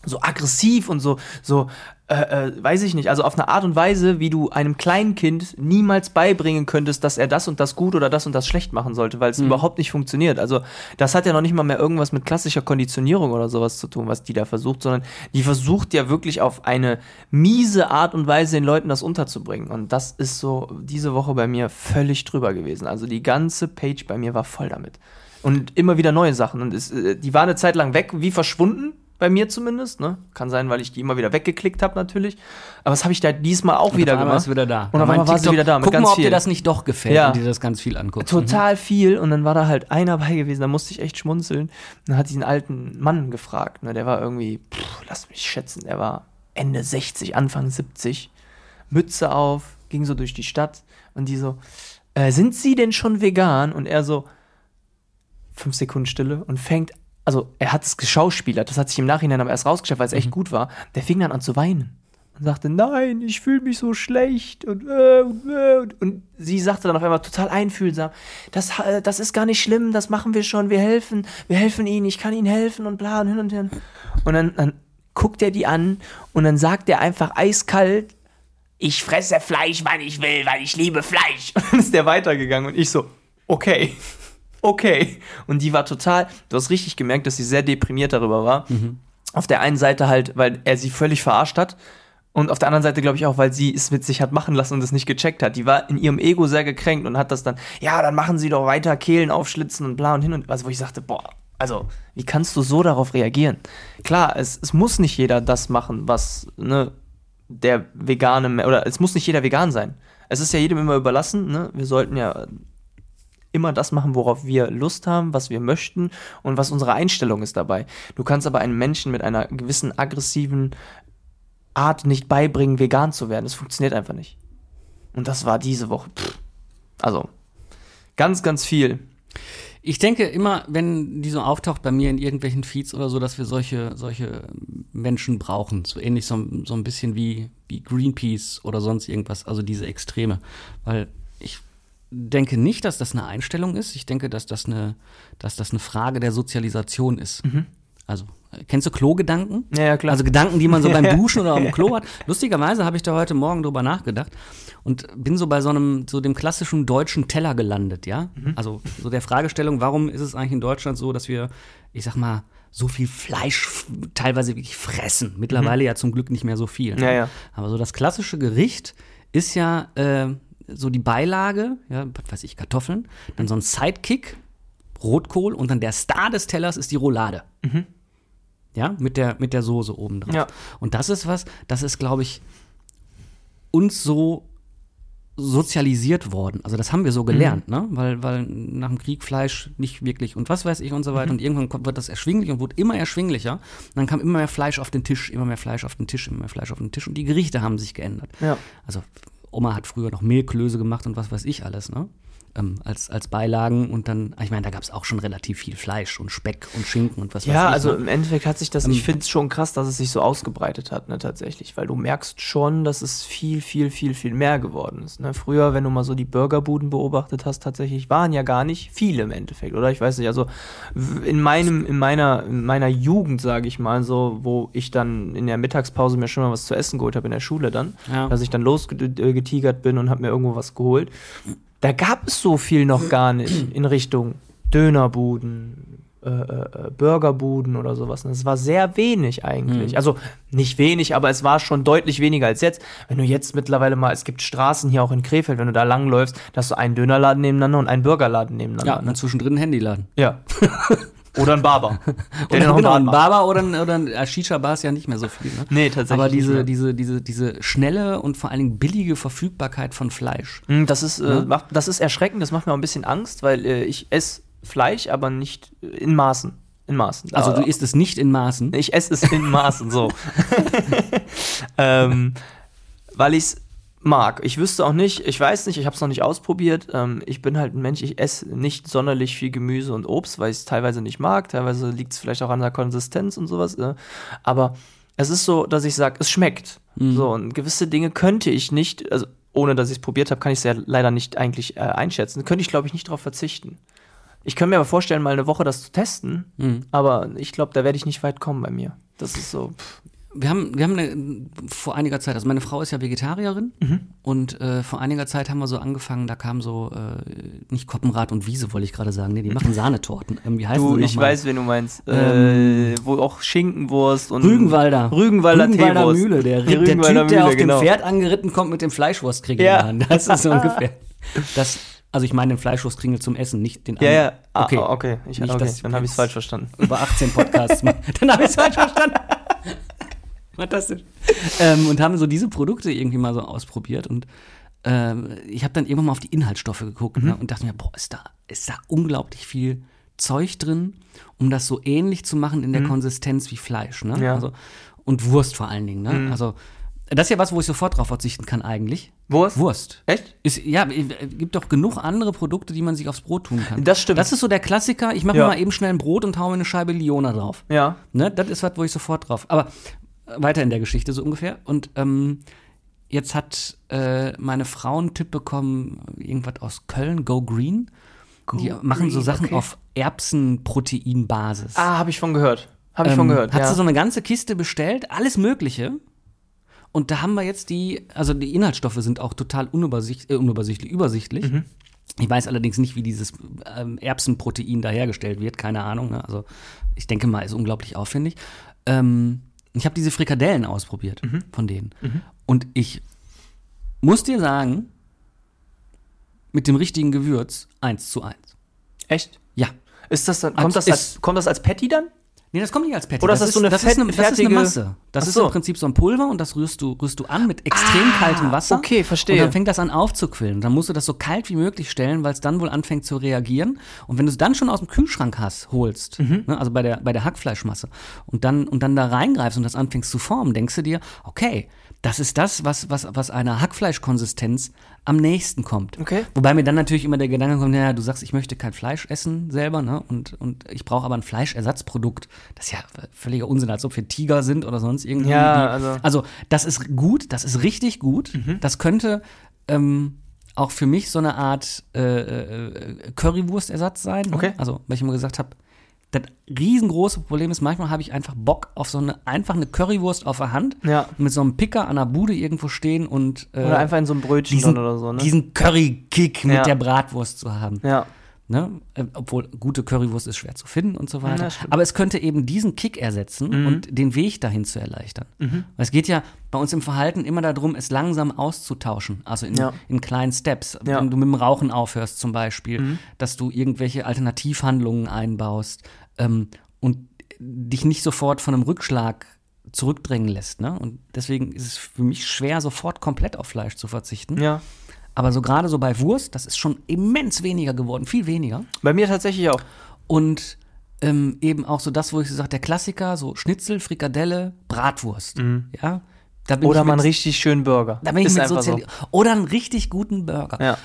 so aggressiv und so, so, äh, äh, weiß ich nicht, also auf eine Art und Weise, wie du einem kleinen Kind niemals beibringen könntest, dass er das und das gut oder das und das schlecht machen sollte, weil es überhaupt nicht funktioniert. Also das hat ja noch nicht mal mehr irgendwas mit klassischer Konditionierung oder sowas zu tun, was die da versucht, sondern die versucht ja wirklich auf eine miese Art und Weise den Leuten das unterzubringen. Und das ist so diese Woche bei mir völlig drüber gewesen. Also die ganze Page bei mir war voll damit. Und immer wieder neue Sachen. Und es, äh, die war eine Zeit lang weg, wie verschwunden. Bei mir zumindest, ne? Kann sein, weil ich die immer wieder weggeklickt habe, natürlich. Aber das habe ich da diesmal auch wieder gemacht. ist wieder da. Und einmal war sie TikTok- wieder da mit Guck ganz mal, ob dir viel. das nicht doch gefällt Ja. und dir das ganz viel anguckst. Total viel. Und dann war da halt einer bei gewesen, da musste ich echt schmunzeln. Dann hat diesen alten Mann gefragt, ne? Der war irgendwie, pff, lass mich schätzen, der war Ende 60, Anfang 70. Mütze auf, ging so durch die Stadt. Und die so, äh, sind Sie denn schon vegan? Und er so, fünf Sekunden Stille und fängt, also er hat es geschauspielert, das hat sich im Nachhinein aber erst rausgestellt, weil es echt gut war. Der fing dann an zu weinen und sagte, nein, ich fühle mich so schlecht und, äh, und, äh, und, und sie sagte dann auf einmal total einfühlsam, das, äh, das ist gar nicht schlimm, das machen wir schon, wir helfen, wir helfen ihnen, ich kann ihnen helfen und bla und hin und her. Und dann, dann guckt er die an und dann sagt er einfach eiskalt, ich fresse Fleisch, wann ich will, weil ich liebe Fleisch. (laughs) Und dann ist der weitergegangen und ich so, okay, okay. Und die war total, du hast richtig gemerkt, dass sie sehr deprimiert darüber war. Auf der einen Seite halt, weil er sie völlig verarscht hat. Und auf der anderen Seite glaube ich auch, weil sie es mit sich hat machen lassen und es nicht gecheckt hat. Die war in ihrem Ego sehr gekränkt und hat das dann, ja, dann machen sie doch weiter Kehlen aufschlitzen und bla und hin und also wo ich sagte, boah, also wie kannst du so darauf reagieren? Klar, es, es muss nicht jeder das machen, was ne, der vegane oder es muss nicht jeder vegan sein. Es ist ja jedem immer überlassen. Ne? Wir sollten ja immer das machen, worauf wir Lust haben, was wir möchten und was unsere Einstellung ist dabei. Du kannst aber einem Menschen mit einer gewissen aggressiven Art nicht beibringen, vegan zu werden. Das funktioniert einfach nicht. Und das war diese Woche. Pff. Also, ganz, ganz viel. Ich denke immer, wenn die so auftaucht bei mir in irgendwelchen Feeds oder so, dass wir solche, solche Menschen brauchen. So ähnlich so, so ein bisschen wie, wie Greenpeace oder sonst irgendwas, also diese Extreme. Weil ich denke nicht, dass das eine Einstellung ist. Ich denke, dass das eine, dass das eine Frage der Sozialisation ist. Also, äh, kennst du Klogedanken? Ja, ja, klar. Also Gedanken, die man so beim. (laughs) Duschen oder am Klo hat. Lustigerweise habe ich da heute Morgen drüber nachgedacht und bin so bei so einem, so dem klassischen deutschen Teller gelandet, ja? Mhm. Also so der Fragestellung, warum ist es eigentlich in Deutschland so, dass wir, ich sag mal, so viel Fleisch teilweise wirklich fressen. Mittlerweile ja zum Glück nicht mehr so viel. ne? Mhm. Ja, ja. Aber so das klassische Gericht ist ja äh, so die Beilage, ja, was weiß ich, Kartoffeln, dann so ein Sidekick, Rotkohl und dann der Star des Tellers ist die Roulade. Ja, mit der, mit der Soße oben drauf. Ja. Und das ist was, das ist, glaube ich, uns so sozialisiert worden. Also das haben wir so gelernt, ne? Weil, weil nach dem Krieg Fleisch nicht wirklich und was weiß ich und so weiter. Und irgendwann wird das erschwinglich und wurde immer erschwinglicher. Und dann kam immer mehr Fleisch auf den Tisch, immer mehr Fleisch auf den Tisch, immer mehr Fleisch auf den Tisch. Und die Gerichte haben sich geändert. Ja. Also Oma hat früher noch Mehlklöße gemacht und was weiß ich alles, ne? Ähm, als, als Beilagen und dann, ich meine, da gab es auch schon relativ viel Fleisch und Speck und Schinken und was weiß Ja, ich. also ne? im Endeffekt hat sich das, Ähm, ich finde es schon krass, dass es sich so ausgebreitet hat, ne, tatsächlich, weil du merkst schon, dass es viel, viel, viel, viel mehr geworden ist. Ne? Früher, wenn du mal so die Burgerbuden beobachtet hast, tatsächlich waren ja gar nicht viele im Endeffekt, oder? Ich weiß nicht, also in meinem, in meiner, in meiner Jugend, sage ich mal, so, wo ich dann in der Mittagspause mir schon mal was zu essen geholt habe in der Schule dann, Ja. dass ich dann losgetigert bin und habe mir irgendwo was geholt. Da gab es so viel noch gar nicht in Richtung Dönerbuden, äh, äh, Burgerbuden oder sowas. Das war sehr wenig eigentlich. Mhm. Also nicht wenig, aber es war schon deutlich weniger als jetzt. Wenn du jetzt mittlerweile mal, es gibt Straßen hier auch in Krefeld, wenn du da langläufst, da hast du einen Dönerladen nebeneinander und einen Burgerladen ja, nebeneinander. und ne? zwischendrin ein Handyladen. ja. (laughs) oder ein Barber. (laughs) Der Oder genau, Bart ein. Barber oder ein, oder ein äh, Shisha-Bar ist ja nicht mehr so viel. Ne? Nee, tatsächlich Aber nicht diese, mehr. diese, diese, diese schnelle und vor allen Dingen billige Verfügbarkeit von Fleisch. Mm, Das ist, äh, Ne? macht, das ist erschreckend, das macht mir auch ein bisschen Angst, weil äh, ich esse Fleisch, aber nicht äh, in Maßen. In Maßen. Also du isst es nicht in Maßen. Ich esse es in Maßen, so. (laughs) (laughs) ähm, weil ich es mag. Ich wüsste auch nicht, ich weiß nicht, ich habe es noch nicht ausprobiert. Ähm, ich bin halt ein Mensch, ich esse nicht sonderlich viel Gemüse und Obst, weil ich es teilweise nicht mag. Teilweise liegt es vielleicht auch an der Konsistenz und sowas. Äh. Aber es ist so, dass ich sage, es schmeckt. So, und gewisse Dinge könnte ich nicht, also ohne dass ich es probiert habe, kann ich es ja leider nicht eigentlich äh, einschätzen. Könnte ich, glaube ich, nicht darauf verzichten. Ich könnte mir aber vorstellen, mal eine Woche das zu testen, Mhm. aber ich glaube, da werde ich nicht weit kommen bei mir. Das ist so. Pff. Wir haben, wir haben eine, vor einiger Zeit, also meine Frau ist ja Vegetarierin Mhm. und äh, vor einiger Zeit haben wir so angefangen, da kam so, äh, nicht Koppenrad und Wiese, wollte ich gerade sagen, nee, die machen Sahnetorten. Ähm, wie heißen Du, ich mal? weiß, wen du meinst. äh, wo auch Schinkenwurst und. Rügenwalder. Rügenwalder, Rügenwalder Teewurst. Mühle, der, der Rügenwalder Typ, der Mühle, auf genau. dem Pferd angeritten kommt mit dem Fleischwurstkringel Ja. in der Hand. Das ist so (laughs) ungefähr. Das, also ich meine den Fleischwurstkringel zum Essen, nicht den Ja, ja. anderen. Ah, Okay. okay. okay. Ich, Nicht, okay. Dann habe ich es falsch verstanden. über 18 Podcasts. (laughs) Dann habe ich es falsch verstanden. Fantastisch. Ähm, und haben so diese Produkte irgendwie mal so ausprobiert und ähm, ich habe dann irgendwann mal auf die Inhaltsstoffe geguckt Mhm. ne, und dachte mir, boah, ist da, ist da unglaublich viel Zeug drin, um das so ähnlich zu machen in der Konsistenz wie Fleisch. Ne? Mhm. Ja. Mhm. Also, und Wurst vor allen Dingen. Ne? Also, das ist ja was, wo ich sofort drauf verzichten kann eigentlich. Wurst? Wurst. Echt? Ist, ja, äh, gibt doch genug andere Produkte, die man sich aufs Brot tun kann. Das stimmt. Das ist so der Klassiker. Ich mache Ja. mir mal eben schnell ein Brot und haue mir eine Scheibe Liona drauf. Ja. Ne? Das ist was, wo ich sofort drauf. Aber weiter in der Geschichte so ungefähr. Und ähm, jetzt hat äh, meine Frau einen Tipp bekommen, irgendwas aus Köln, Go Green. die machen so Sachen okay. auf Erbsenproteinbasis. Ah, habe ich von gehört. Habe ich Ähm, von gehört. Hat ja. sie so eine ganze Kiste bestellt, alles Mögliche. Und da haben wir jetzt die, also die Inhaltsstoffe sind auch total unübersicht, äh, unübersichtlich, übersichtlich. Mhm. Ich weiß allerdings nicht, wie dieses ähm, Erbsenprotein da hergestellt wird, keine Ahnung. Ne? Also ich denke mal, ist unglaublich aufwendig. Ähm, ich habe diese Frikadellen ausprobiert Mhm. von denen. Und ich muss dir sagen, mit dem richtigen Gewürz eins zu eins. Echt? Ja. Ist das dann, kommt, das als, kommt das als Patty dann? Nee, das kommt nicht als Patty. Oder ist das so eine das ist eine, das ist eine Masse. Das Ach ist so. im Prinzip so ein Pulver und das rührst du, rührst du an mit extrem Ah, kaltem Wasser. okay, verstehe. Und dann fängt das an aufzuquillen. Dann musst du das so kalt wie möglich stellen, weil es dann wohl anfängt zu reagieren. Und wenn du es dann schon aus dem Kühlschrank hast, holst, Mhm. ne, also bei der, bei der Hackfleischmasse, und dann, und dann da reingreifst und das anfängst zu formen, denkst du dir, okay, das ist das, was, was, was einer Hackfleischkonsistenz am nächsten kommt. Okay. Wobei mir dann natürlich immer der Gedanke kommt, naja, du sagst, ich möchte kein Fleisch essen selber, ne? Und, und ich brauche aber ein Fleischersatzprodukt. Das ist ja völliger Unsinn, als ob wir Tiger sind oder sonst irgendwie. Ja, also- also das ist gut, das ist richtig gut. Das könnte ähm, auch für mich so eine Art äh, äh, Currywurstersatz sein. Okay. Ne? Also, weil ich immer gesagt habe, das riesengroße Problem ist, manchmal habe ich einfach Bock auf so eine, einfach eine Currywurst auf der Hand. Ja. Mit so einem Picker an der Bude irgendwo stehen und äh, Oder einfach in so einem Brötchen diesen, oder so, ne? diesen Curry-Kick mit Ja. der Bratwurst zu haben. Ja. Ne? Äh, Obwohl gute Currywurst ist schwer zu finden und so weiter. Ja. Aber es könnte eben diesen Kick ersetzen und den Weg dahin zu erleichtern. Weil Es geht ja bei uns im Verhalten immer darum, es langsam auszutauschen. Also in, Ja. in kleinen Steps. Ja. Wenn du mit dem Rauchen aufhörst zum Beispiel, dass du irgendwelche Alternativhandlungen einbaust ähm, und dich nicht sofort von einem Rückschlag zurückdrängen lässt. Ne? Und deswegen ist es für mich schwer, sofort komplett auf Fleisch zu verzichten. Ja. Aber so gerade so bei Wurst, das ist schon immens weniger geworden, viel weniger. Bei mir tatsächlich auch. Und ähm, eben auch so das, wo ich so sage, der Klassiker, so Schnitzel, Frikadelle, Bratwurst. Ja. Mhm. Oder ich mal einen mit, richtig schönen Burger. da bin ich Ist mit einfach so. Soziali Oder einen richtig guten Burger. Ja.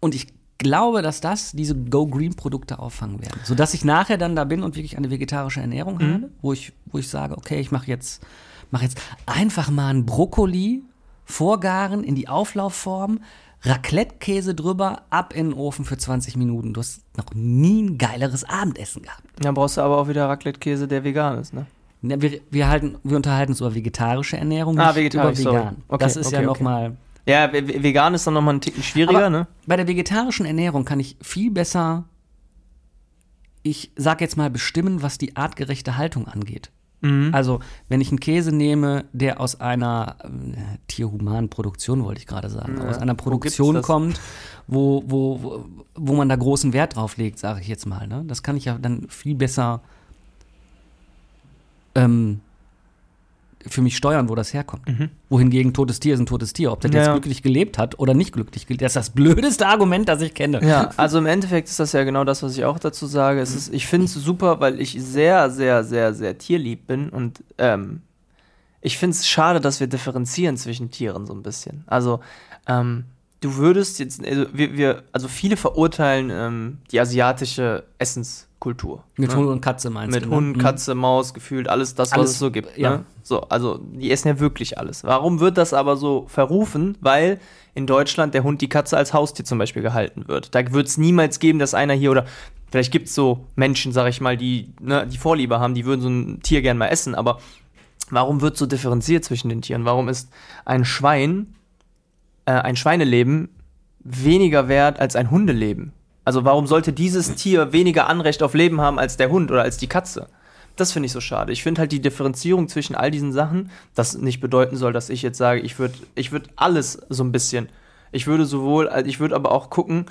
Und ich glaube, dass das diese Go-Green-Produkte auffangen werden. Sodass ich nachher dann da bin und wirklich eine vegetarische Ernährung Mhm. habe, wo ich, wo ich sage, okay, ich mache jetzt, mach jetzt einfach mal einen Brokkoli vorgaren in die Auflaufform, Raclette-Käse drüber, ab in den Ofen für 20 Minuten. Du hast noch nie ein geileres Abendessen gehabt. Dann brauchst du aber auch wieder Raclette-Käse, der vegan ist, ne? Ne, Wir, wir, halten, wir unterhalten uns über vegetarische Ernährung, Ah, nicht über vegan. Okay, das ist ja okay, noch okay. mal Ja, ve- ve- vegan ist dann nochmal ein Ticken schwieriger, Aber ne? Bei der vegetarischen Ernährung kann ich viel besser, ich sag jetzt mal, bestimmen, was die artgerechte Haltung angeht. Mhm. Also, wenn ich einen Käse nehme, der aus einer äh, tierhumanen Produktion, wollte ich gerade sagen, aus einer Wo Produktion das? kommt, wo, wo, wo, wo man da großen Wert drauf legt, sage ich jetzt mal. Ne? Das kann ich ja dann viel besser ähm, für mich steuern, wo das herkommt. Wohingegen totes Tier ist ein totes Tier. Ob das Mhm. Ja, jetzt ja. glücklich gelebt hat oder nicht glücklich gelebt, das ist das blödeste Argument, das ich kenne. Ja, (laughs) also im Endeffekt ist das ja genau das, was ich auch dazu sage. Es ist, ich finde es super, weil ich sehr, sehr, sehr, sehr tierlieb bin und ähm, ich finde es schade, dass wir differenzieren zwischen Tieren so ein bisschen. Also, ähm, du würdest jetzt, also wir, wir also viele verurteilen ähm, die asiatische Essenskultur. Mit ne? Hund und Katze meinst Mit du? ne? Hund, Mhm. Katze, Maus, gefühlt alles das, was Alles, es so gibt. ja. Ne? So, also die essen ja wirklich alles. Warum wird das aber so verrufen? Weil in Deutschland der Hund, die Katze als Haustier zum Beispiel gehalten wird. Da wird es niemals geben, dass einer hier oder vielleicht gibt es so Menschen, sag ich mal, die ne, die Vorliebe haben, die würden so ein Tier gern mal essen. Aber warum wird so differenziert zwischen den Tieren? Warum ist ein Schwein, äh, ein Schweineleben weniger wert als ein Hundeleben? Also warum sollte dieses Tier weniger Anrecht auf Leben haben als der Hund oder als die Katze? Das finde ich so schade. Ich finde halt die Differenzierung zwischen all diesen Sachen, das nicht bedeuten soll, dass ich jetzt sage, ich würde ich würd alles so ein bisschen. Ich würde sowohl, also ich würde aber auch gucken,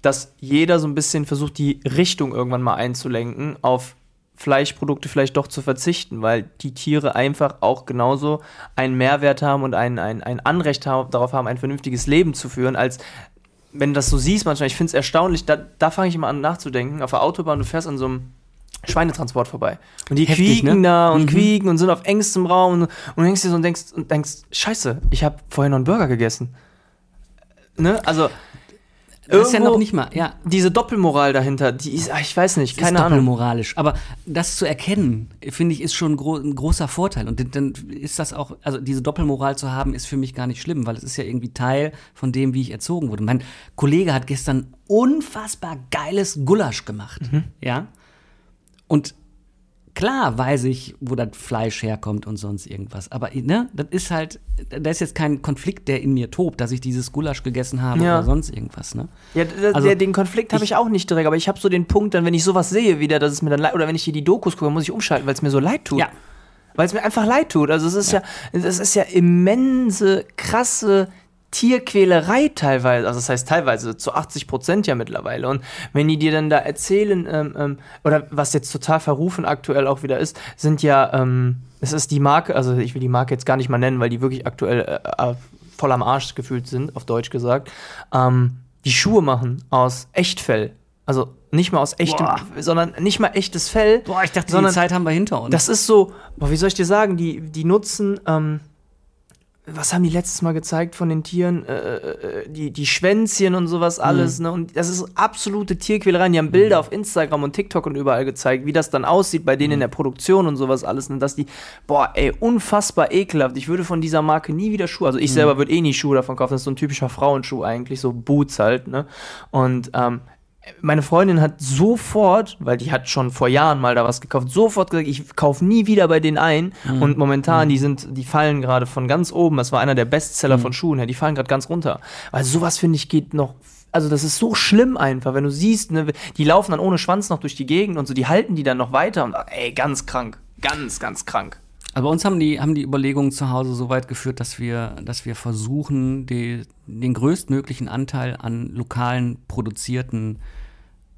dass jeder so ein bisschen versucht, die Richtung irgendwann mal einzulenken, auf Fleischprodukte vielleicht doch zu verzichten, weil die Tiere einfach auch genauso einen Mehrwert haben und ein, ein, ein Anrecht haben, darauf haben, ein vernünftiges Leben zu führen, als wenn du das so siehst manchmal, ich finde es erstaunlich, da, da fange ich immer an nachzudenken, auf der Autobahn, du fährst an so einem Schweinetransport vorbei. Und die Heftig, quieken ne? da und Mhm. quieken und sind auf engstem Raum und, und du denkst dir so und denkst, und denkst, scheiße, ich habe vorher noch einen Burger gegessen. Ne? Also Das ist ja noch nicht mal, ja. diese Doppelmoral dahinter, die ist, ah, ich weiß nicht, keine ist Ahnung. doppelmoralisch. Aber das zu erkennen, finde ich, ist schon gro ein großer Vorteil. Und dann ist das auch, also diese Doppelmoral zu haben, ist für mich gar nicht schlimm, weil es ist ja irgendwie Teil von dem, wie ich erzogen wurde. Mein Kollege hat gestern unfassbar geiles Gulasch gemacht. Mhm. Ja. Und klar weiß ich, wo das Fleisch herkommt und sonst irgendwas. Aber ne, das ist halt, da ist jetzt kein Konflikt, der in mir tobt, dass ich dieses Gulasch gegessen habe Ja. oder sonst irgendwas. Ne? Ja, Also, der, den Konflikt habe ich- ich auch nicht direkt, aber ich habe so den Punkt, dann, wenn ich sowas sehe wieder, dass es mir dann leid, oder wenn ich hier die Dokus gucke, muss ich umschalten, weil es mir so leid tut. Ja. Weil es mir einfach leid tut. Also es ist ja, es ist ja immense, krasse Tierquälerei teilweise. Also das heißt teilweise zu 80 Prozent ja mittlerweile. Und wenn die dir dann da erzählen, ähm, ähm, oder was jetzt total verrufen aktuell auch wieder ist, sind ja, ähm, es ist die Marke, also ich will die Marke jetzt gar nicht mal nennen, weil die wirklich aktuell äh, äh, voll am Arsch gefühlt sind, auf Deutsch gesagt, ähm, die Schuhe machen aus Echtfell. Also nicht mal aus echtem, Boah. sondern nicht mal echtes Fell. Boah, ich dachte, sondern die Zeit haben wir hinter uns. das ist so, boah, wie soll ich dir sagen, die, die nutzen, ähm, was haben die letztes Mal gezeigt von den Tieren? Äh, äh, die, die Schwänzchen und sowas alles, ne? Und das ist absolute Tierquälerei. Die haben Bilder auf Instagram und TikTok und überall gezeigt, wie das dann aussieht bei denen in der Produktion und sowas alles. Und dass die, boah, ey, unfassbar ekelhaft. Ich würde von dieser Marke nie wieder Schuhe, also ich selber würde eh nie Schuhe davon kaufen. Das ist so ein typischer Frauenschuh eigentlich, so Boots halt, ne? Und, ähm, meine Freundin hat sofort, weil die hat schon vor Jahren mal da was gekauft, sofort gesagt, ich kaufe nie wieder bei denen ein. Mhm. Und momentan, die sind, die fallen gerade von ganz oben. Das war einer der Bestseller Mhm. von Schuhen, ja, die fallen gerade ganz runter. Weil sowas finde ich geht noch. Also das ist so schlimm einfach, wenn du siehst, ne, die laufen dann ohne Schwanz noch durch die Gegend und so, die halten die dann noch weiter und ey, ganz krank, ganz, ganz krank. Also bei uns haben die, haben die Überlegungen zu Hause so weit geführt, dass wir, dass wir versuchen, die, den größtmöglichen Anteil an lokalen produzierten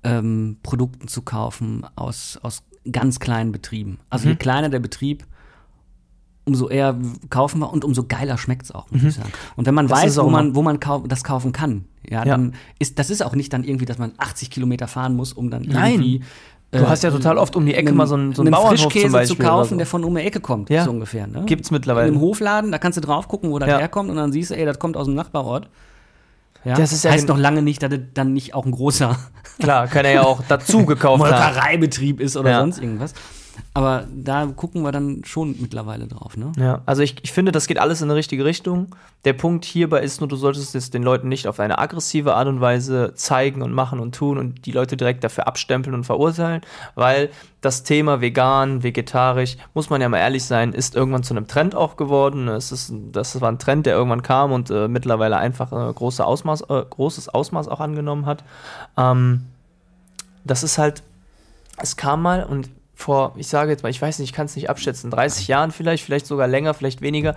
ähm, Produkten zu kaufen aus, aus ganz kleinen Betrieben. Also Mhm. je kleiner der Betrieb, umso eher kaufen wir und umso geiler schmeckt es auch, muss ich sagen. Und wenn man Mhm. Das weiß, wo man, wo man kau das kaufen kann, ja, Ja. dann ist das ist auch nicht dann irgendwie, dass man 80 Kilometer fahren muss, um dann Nein. irgendwie Du hast ja total oft um die Ecke mal so einen, so einen Bauernhof Frischkäse zum Beispiel. zu kaufen, so. der von um die Ecke kommt, Ja. so ungefähr. Ne? Gibt's mittlerweile. In einem Hofladen, da kannst du drauf gucken, wo das Ja. herkommt und dann siehst du, ey, das kommt aus dem Nachbarort. Ja? Das ist ja heißt noch lange nicht, dass das dann nicht auch ein großer Klar, kann er ja auch dazu gekauft (laughs) haben. Molkereibetrieb ist oder Ja. sonst irgendwas. Aber da gucken wir dann schon mittlerweile drauf, ne? Ja, also ich, ich finde, das geht alles in eine richtige Richtung. Der Punkt hierbei ist nur, du solltest es den Leuten nicht auf eine aggressive Art und Weise zeigen und machen und tun und die Leute direkt dafür abstempeln und verurteilen, weil das Thema vegan, vegetarisch, muss man ja mal ehrlich sein, ist irgendwann zu einem Trend auch geworden. Es ist, das war ein Trend, der irgendwann kam und äh, mittlerweile einfach äh, große Ausmaß, äh, großes Ausmaß auch angenommen hat. Ähm, das ist halt, es kam mal und vor, ich sage jetzt mal, ich weiß nicht, ich kann es nicht abschätzen, 30 Jahren vielleicht, vielleicht sogar länger, vielleicht weniger.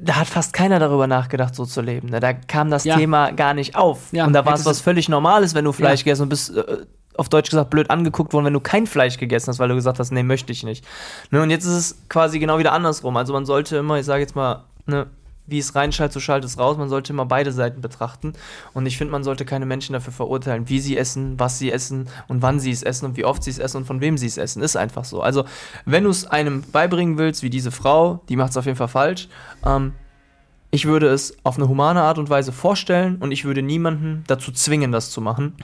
Da hat fast keiner darüber nachgedacht, so zu leben. ne? Da kam das Ja. Thema gar nicht auf. Ja, und da war es was völlig Normales, wenn du Fleisch Ja. gegessen und bist, äh, auf Deutsch gesagt, blöd angeguckt worden, wenn du kein Fleisch gegessen hast, weil du gesagt hast, nee, möchte ich nicht. Ne, und jetzt ist es quasi genau wieder andersrum. Also man sollte immer, ich sage jetzt mal, ne, wie es reinschaltet, so schaltet es raus. Man sollte immer beide Seiten betrachten. Und ich finde, man sollte keine Menschen dafür verurteilen, wie sie essen, was sie essen und wann sie es essen und wie oft sie es essen und von wem sie es essen. Ist einfach so. Also, wenn du es einem beibringen willst, wie diese Frau, die macht es auf jeden Fall falsch. Ähm, ich würde es auf eine humane Art und Weise vorstellen und ich würde niemanden dazu zwingen, das zu machen.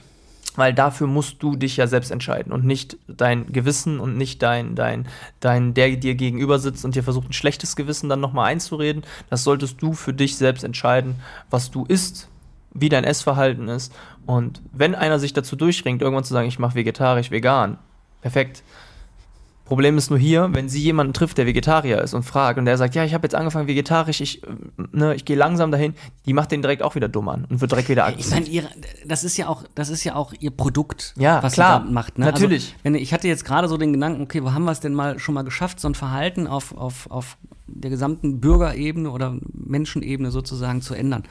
Weil dafür musst du dich ja selbst entscheiden und nicht dein Gewissen und nicht dein, dein, dein, der dir gegenüber sitzt und dir versucht, ein schlechtes Gewissen dann nochmal einzureden. Das solltest du für dich selbst entscheiden, was du isst, wie dein Essverhalten ist. Und wenn einer sich dazu durchringt, irgendwann zu sagen, ich mache vegetarisch, vegan, perfekt. Problem ist nur hier, wenn sie jemanden trifft, der Vegetarier ist und fragt und der sagt, ja, ich habe jetzt angefangen vegetarisch, ich, ne, ich gehe langsam dahin, die macht den direkt auch wieder dumm an und wird direkt wieder Ich aggressiv. meine, ihre, das ist ja auch, das ist ja auch ihr Produkt, Ja, was klar. sie da macht. Ne? Natürlich. Also, wenn, ich hatte jetzt gerade so den Gedanken, okay, wo haben wir es denn mal schon mal geschafft, so ein Verhalten auf, auf, auf der gesamten Bürgerebene oder Menschenebene sozusagen zu ändern.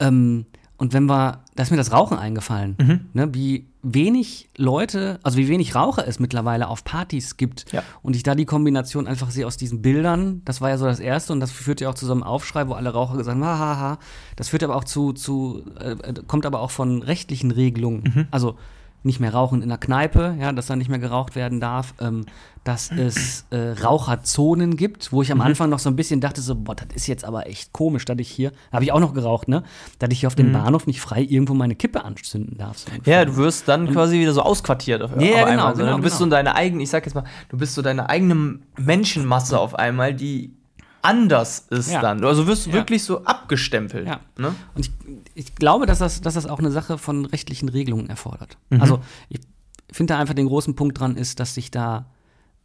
Ähm, und wenn wir, da ist mir das Rauchen eingefallen, Mhm. ne, wie wenig Leute, also wie wenig Raucher es mittlerweile auf Partys gibt. Ja. Und ich da die Kombination einfach sehe aus diesen Bildern, das war ja so das Erste und das führt ja auch zu so einem Aufschrei, wo alle Raucher gesagt haben, haha. Das führt aber auch zu, zu äh, äh, kommt aber auch von rechtlichen Regelungen. Mhm. Also nicht mehr rauchen in der Kneipe, ja, dass da nicht mehr geraucht werden darf, ähm, dass es äh, Raucherzonen gibt, wo ich Mhm. am Anfang noch so ein bisschen dachte, so, boah, das ist jetzt aber echt komisch, dass ich hier, habe ich auch noch geraucht, ne, dass ich hier auf dem Bahnhof nicht frei irgendwo meine Kippe anzünden darf. So. Mhm. Ja, du wirst dann quasi wieder so ausquartiert auf, Ja, auf genau, einmal. genau, du bist genau. so deine eigene, ich sag jetzt mal, du bist so deine eigene Menschenmasse auf einmal, die anders ist Ja. dann. Also wirst du Ja. wirklich so abgestempelt. Ja. Ne? Und ich, ich glaube, dass das, dass das auch eine Sache von rechtlichen Regelungen erfordert. Mhm. Also ich finde da einfach den großen Punkt dran ist, dass sich da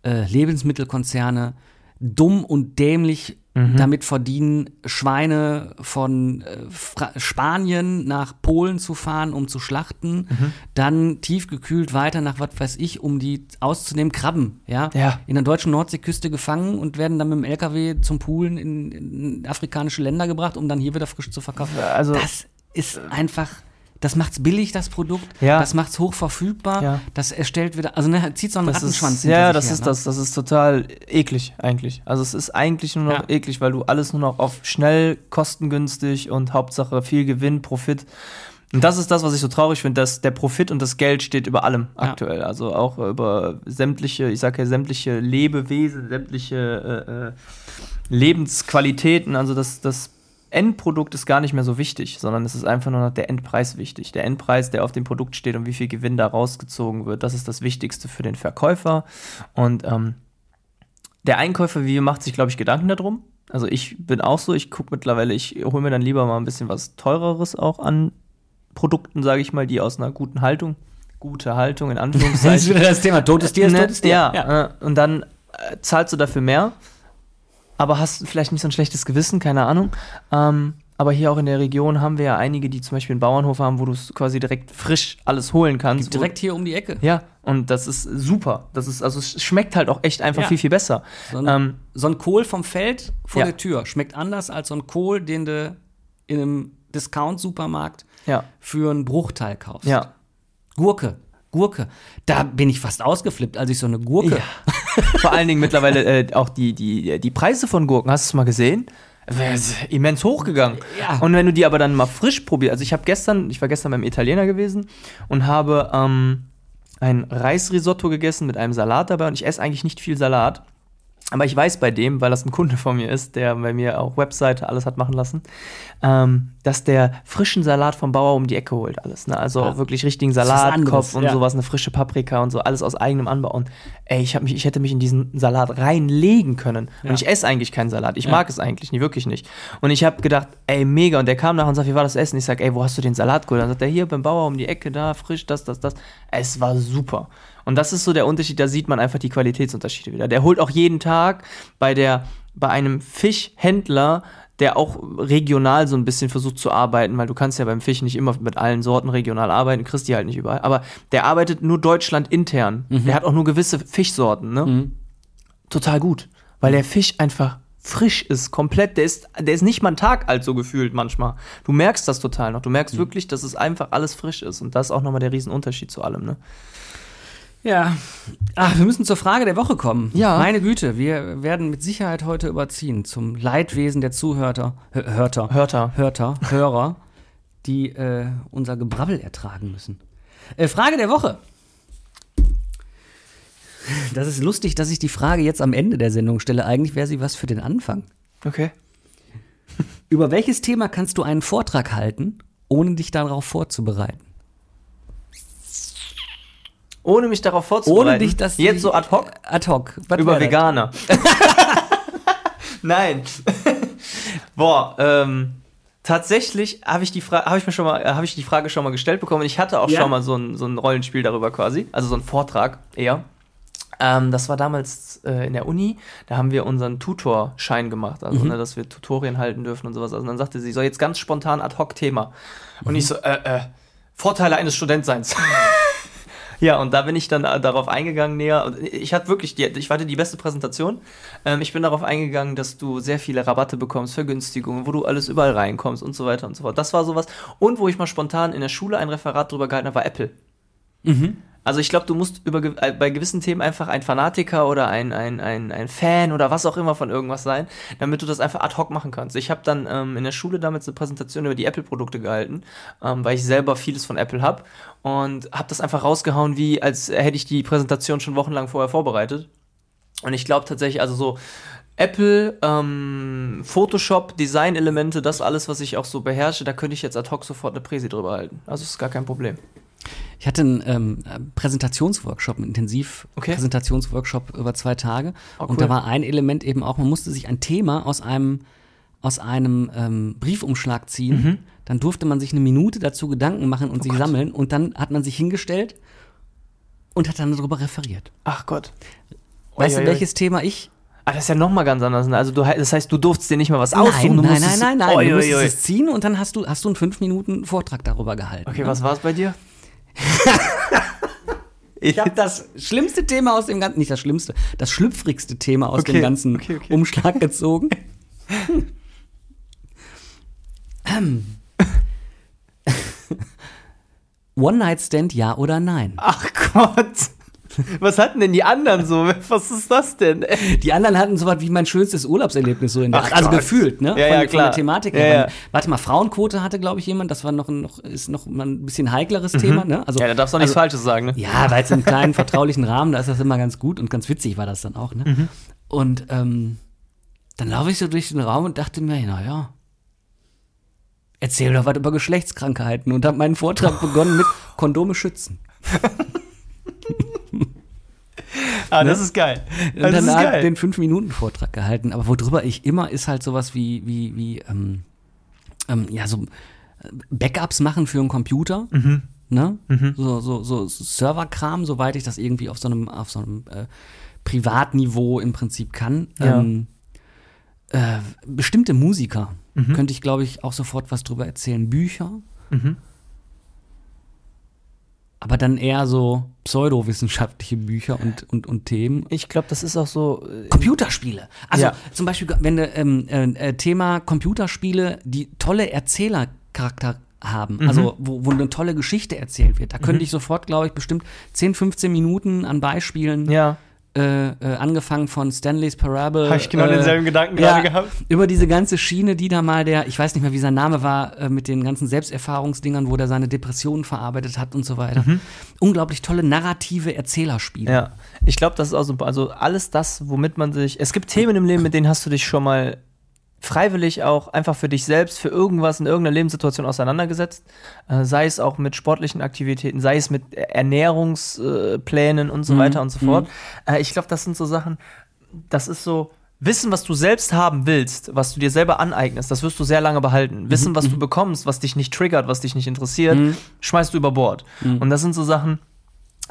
äh, Lebensmittelkonzerne dumm und dämlich Mhm. damit verdienen, Schweine von äh, Spanien nach Polen zu fahren, um zu schlachten, Mhm. dann tiefgekühlt weiter nach was weiß ich, um die auszunehmen, Krabben, ja? Ja. in der deutschen Nordseeküste gefangen und werden dann mit dem LKW zum Poolen in, in afrikanische Länder gebracht, um dann hier wieder frisch zu verkaufen. Also- das ist einfach, das macht's billig, das Produkt. Ja. Das macht's hoch verfügbar. Ja. Das erstellt wieder, also ne, zieht so einen Das Rattenschwanz ist, hinter ja, sich das her, ist ne? das. Das ist total eklig eigentlich. Also es ist eigentlich nur noch Ja. eklig, weil du alles nur noch auf schnell, kostengünstig und Hauptsache viel Gewinn, Profit. Und das ist das, was ich so traurig finde, dass der Profit und das Geld steht über allem Ja. aktuell. Also auch über sämtliche, ich sage ja sämtliche Lebewesen, sämtliche äh, äh, Lebensqualitäten. Also das, das Endprodukt ist gar nicht mehr so wichtig, sondern es ist einfach nur noch der Endpreis wichtig. Der Endpreis, der auf dem Produkt steht und wie viel Gewinn da rausgezogen wird, das ist das Wichtigste für den Verkäufer. Und ähm, der Einkäufer, wie macht sich, glaube ich, Gedanken darum. Also ich bin auch so, ich gucke mittlerweile, ich hole mir dann lieber mal ein bisschen was teureres auch an Produkten, sage ich mal, die aus einer guten Haltung gute Haltung, in Das (laughs) ist Anführungszeichen. wieder das Thema. Totes Tier ist Ne? totes Tier. Ja, äh, und dann äh, zahlst du dafür mehr, aber hast vielleicht nicht so ein schlechtes Gewissen, keine Ahnung. Ähm, aber hier auch in der Region haben wir ja einige, die zum Beispiel einen Bauernhof haben, wo du es quasi direkt frisch alles holen kannst. Direkt hier um die Ecke. Ja, und das ist super. Das ist, also es schmeckt halt auch echt einfach Ja. viel, viel besser. So ein, Ähm, so ein Kohl vom Feld vor Ja. der Tür schmeckt anders als so ein Kohl, den du in einem Discount-Supermarkt ja, für einen Bruchteil kaufst. ja. Gurke. Gurke. Da bin ich fast ausgeflippt, als ich so eine Gurke. Vor allen Dingen mittlerweile äh, auch die, die, die Preise von Gurken, hast du es mal gesehen? Immens hochgegangen. Ja. Und wenn du die aber dann mal frisch probierst, also ich habe gestern, ich war gestern beim Italiener gewesen und habe ähm, ein Reisrisotto gegessen mit einem Salat dabei und ich esse eigentlich nicht viel Salat. Aber ich weiß bei dem, weil das ein Kunde von mir ist, der bei mir auch Webseite alles hat machen lassen, ähm, dass der frischen Salat vom Bauer um die Ecke holt, alles. Ne? Also Ah. auch wirklich richtigen Salatkopf und ja. sowas, eine frische Paprika und so, alles aus eigenem Anbau. Und ey, ich, mich, ich hätte mich in diesen Salat reinlegen können. Ja. Und ich esse eigentlich keinen Salat. Ich Ja. mag es eigentlich nicht, wirklich nicht. Und ich habe gedacht, ey, mega. Und der kam nach und sagt, wie war das Essen? Ich sag, ey, wo hast du den Salat geholt? Dann sagt er, hier beim Bauer um die Ecke, da, frisch, das, das, das. Es war super. Und das ist so der Unterschied, da sieht man einfach die Qualitätsunterschiede wieder. Der holt auch jeden Tag bei der, bei einem Fischhändler, der auch regional so ein bisschen versucht zu arbeiten, weil du kannst ja beim Fisch nicht immer mit allen Sorten regional arbeiten, kriegst die halt nicht überall. Aber der arbeitet nur Deutschland intern. Der hat auch nur gewisse Fischsorten, ne? Mhm. Total gut. Weil der Fisch einfach frisch ist, komplett. Der ist, der ist nicht mal einen Tag alt, so gefühlt manchmal. Du merkst das total noch. Du merkst wirklich, dass es einfach alles frisch ist. Und das ist auch nochmal der Riesenunterschied zu allem, ne? Ja. Ach, wir müssen zur Frage der Woche kommen. Ja. Meine Güte, wir werden mit Sicherheit heute überziehen zum Leidwesen der Zuhörter, Hö- Hörter, Hörter. Hörter, Hörer, die äh, unser Gebrabbel ertragen müssen. Äh, Frage der Woche. Das ist lustig, dass ich die Frage jetzt am Ende der Sendung stelle. Eigentlich wäre sie was für den Anfang. Okay. Über welches Thema kannst du einen Vortrag halten, ohne dich darauf vorzubereiten? Ohne mich darauf vorzubereiten. Ohne dich das Jetzt so ad hoc Ad hoc. Was über? Veganer. (laughs) Nein. (laughs) Boah, ähm, tatsächlich habe ich die Frage, habe ich mir schon mal, habe ich die Frage schon mal gestellt bekommen. Ich hatte auch Ja? schon mal so ein, so ein Rollenspiel darüber quasi, also so ein Vortrag eher. Ähm, das war damals äh, in der Uni, da haben wir unseren Tutorschein gemacht, also ne, dass wir Tutorien halten dürfen und sowas. Also dann sagte sie, so jetzt ganz spontan ad hoc Thema. Und ich so, äh, äh, Vorteile eines Studentseins. (laughs) (laughs) Ja, und da bin ich dann äh, darauf eingegangen näher. Ich hatte wirklich, die, ich hatte die beste Präsentation. Ähm, ich bin darauf eingegangen, dass du sehr viele Rabatte bekommst, Vergünstigungen, wo du alles überall reinkommst und so weiter und so fort. Das war sowas. Und wo ich mal spontan in der Schule ein Referat drüber gehalten habe, war Apple. Also ich glaube, du musst über, äh, bei gewissen Themen einfach ein Fanatiker oder ein, ein, ein, ein Fan oder was auch immer von irgendwas sein, damit du das einfach ad hoc machen kannst. Ich habe dann ähm, in der Schule damals eine Präsentation über die Apple-Produkte gehalten, ähm, weil ich selber vieles von Apple habe und habe das einfach rausgehauen, wie als hätte ich die Präsentation schon wochenlang vorher vorbereitet. Und ich glaube tatsächlich, also so Apple, ähm, Photoshop, Design-Elemente, das alles, was ich auch so beherrsche, da könnte ich jetzt ad hoc sofort eine Präsi drüber halten. Also ist gar kein Problem. Ich hatte einen ähm, Präsentationsworkshop, einen Okay. Intensiv-Präsentationsworkshop über zwei Tage. Oh, Und cool. da war ein Element eben auch, man musste sich ein Thema aus einem, aus einem ähm, Briefumschlag ziehen. Mhm. Dann durfte man sich eine Minute dazu Gedanken machen und sich Oh Gott. sammeln. Und dann hat man sich hingestellt und hat dann darüber referiert. Ach Gott. Weißt Ui, du, welches Thema ich? Ah, das ist ja nochmal ganz anders. Also du, das heißt, du durftest dir nicht mal was aussuchen. nein, du nein, nein, nein, nein. Ui, du musstest es ziehen und dann hast du, hast du einen fünf Minuten Vortrag darüber gehalten. Okay, ne? was war es bei dir? (laughs) Ich habe das schlimmste Thema aus dem ganzen, nicht das schlimmste, das schlüpfrigste Thema aus Okay, dem ganzen okay, okay. Umschlag gezogen. (laughs) (laughs) Ähm. One-Night-Stand, ja oder nein? Ach Gott. (laughs) Was hatten denn die anderen so? Was ist das denn? Die anderen hatten so was wie mein schönstes Urlaubserlebnis so in der Ach. Also Gott. gefühlt, ne? Ja, von, ja, von klar. der Thematik her. ja. Warte mal, Frauenquote hatte, glaube ich, jemand. Das war noch, ein- noch, ist noch mal ein bisschen heikleres Thema, ne? Also, Mhm. Ja, da darfst du auch nichts also, Falsches sagen, ne? Ja, weil es im kleinen, (laughs) vertraulichen Rahmen, da ist das immer ganz gut und ganz witzig war das dann auch, ne? Mhm. Und ähm, dann laufe ich so durch den Raum und dachte mir, naja, erzähl doch was über Geschlechtskrankheiten und habe meinen Vortrag (laughs) begonnen mit Kondome schützen. Ah, das ist geil. Und Das dann ist hat geil. den fünf Minuten Vortrag gehalten. Aber worüber ich immer ist halt sowas wie wie wie ähm, ähm, ja so äh, Backups machen für einen Computer. Mhm. ne? So, so, so Serverkram, soweit ich das irgendwie auf so einem, auf so einem äh, Privatniveau im Prinzip kann. Ja. Ähm, äh, bestimmte Musiker könnte ich, glaube ich, auch sofort was drüber erzählen. Bücher, Mhm. Aber dann eher so pseudowissenschaftliche Bücher und, und, und Themen. Ich glaube, das ist auch so. äh, Computerspiele. Also Ja. zum Beispiel, wenn du ähm, äh, äh, Thema Computerspiele, die tolle Erzählercharakter haben, Mhm. also wo, wo eine tolle Geschichte erzählt wird. Da könnte ich sofort, glaube ich, bestimmt 10, 15 Minuten an Beispielen, Ja. Äh, äh, angefangen von Stanley's Parable. Habe ich genau äh, denselben Gedanken ja, gerade gehabt. Über diese ganze Schiene, die da mal der, ich weiß nicht mehr, wie sein Name war, äh, mit den ganzen Selbsterfahrungsdingern, wo der seine Depressionen verarbeitet hat und so weiter. Unglaublich tolle narrative Erzählerspiele. Mhm. Ja, ich glaube, das ist auch so, also alles das, womit man sich, es gibt Themen im Leben, mit denen hast du dich schon mal freiwillig auch einfach für dich selbst, für irgendwas in irgendeiner Lebenssituation auseinandergesetzt, äh, sei es auch mit sportlichen Aktivitäten, sei es mit Ernährungsplänen äh, und so Mhm, weiter und so fort. Äh, ich glaube, das sind so Sachen, das ist so, Wissen, was du selbst haben willst, was du dir selber aneignest, das wirst du sehr lange behalten. Wissen, was du bekommst, was dich nicht triggert, was dich nicht interessiert, schmeißt du über Bord. Und das sind so Sachen,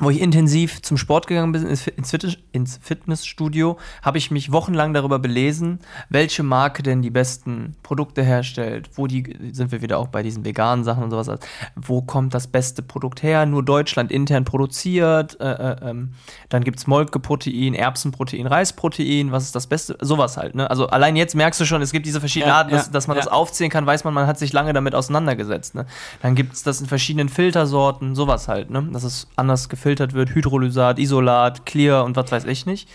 wo ich intensiv zum Sport gegangen bin, ins Fit- ins Fitness- ins Fitnessstudio, habe ich mich wochenlang darüber belesen, welche Marke denn die besten Produkte herstellt, wo die, sind wir wieder auch bei diesen veganen Sachen und sowas, also wo kommt das beste Produkt her, nur Deutschland intern produziert, äh, äh, ähm, dann gibt es Molkeprotein, Erbsenprotein, Reisprotein, was ist das Beste, sowas halt, ne? Also allein jetzt merkst du schon, es gibt diese verschiedenen Ja, Arten, dass, ja, dass man ja. das aufzählen kann, weiß man, man hat sich lange damit auseinandergesetzt, ne? Dann gibt es das in verschiedenen Filtersorten, sowas halt, ne? Dass es anders gefiltert wird, Hydrolysat, Isolat, Clear und was weiß ich nicht.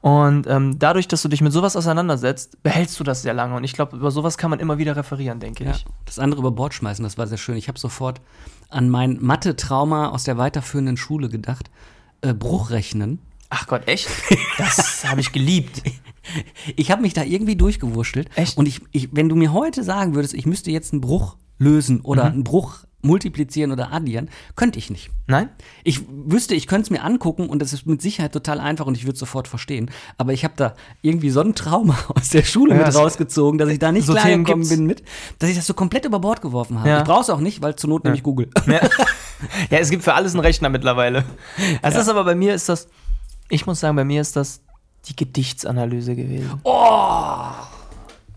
Und ähm, dadurch, dass du dich mit sowas auseinandersetzt, behältst du das sehr lange. Und ich glaube, über sowas kann man immer wieder referieren, denke Ja, ich. das andere über Bord schmeißen, das war sehr schön. Ich habe sofort an mein Mathe-Trauma aus der weiterführenden Schule gedacht. Äh, Bruchrechnen. Ach Gott, echt? (laughs) Das habe ich geliebt. Ich habe mich da irgendwie durchgewurschtelt. Echt? Und ich, ich, wenn du mir heute sagen würdest, ich müsste jetzt einen Bruch lösen oder Mhm. einen Bruch multiplizieren oder addieren, könnte ich nicht. Nein? Ich wüsste, ich könnte es mir angucken und das ist mit Sicherheit total einfach und ich würde es sofort verstehen. Aber ich habe da irgendwie so ein Trauma (laughs) aus der Schule Ja, mit das- rausgezogen, dass ich da nicht so klar Themen gekommen gibt's. bin mit, dass ich das so komplett über Bord geworfen habe. Ja. Ich brauche es auch nicht, weil zur Not nämlich Google. Ja. (laughs) ja, es gibt für alles einen Rechner mittlerweile. Es ist aber bei mir ist das, ich muss sagen, bei mir ist das die Gedichtsanalyse gewesen. Oh!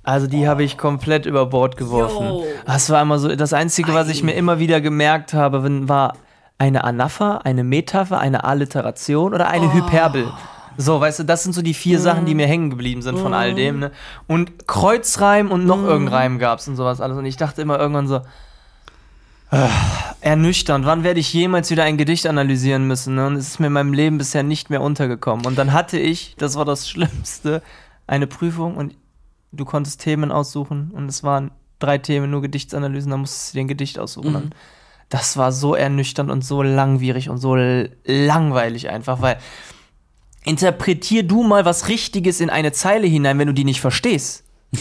Also die habe ich komplett über Bord geworfen. Jo. Das war immer so, das Einzige, was ich mir immer wieder gemerkt habe, war eine Anapher, eine Metapher, eine Alliteration oder eine Hyperbel. So, weißt du, das sind so die vier Sachen, die mir hängen geblieben sind von all dem. Ne? Und Kreuzreim und noch irgendein Reim gab es und sowas alles. Und ich dachte immer irgendwann so, ernüchternd. Wann werde ich jemals wieder ein Gedicht analysieren müssen? Ne? Und es ist mir in meinem Leben bisher nicht mehr untergekommen. Und dann hatte ich, das war das Schlimmste, eine Prüfung und du konntest Themen aussuchen und es waren drei Themen, nur Gedichtsanalysen, da musstest du dir ein Gedicht aussuchen. Und das war so ernüchternd und so langwierig und so langweilig einfach, weil interpretier du mal was Richtiges in eine Zeile hinein, wenn du die nicht verstehst. (laughs)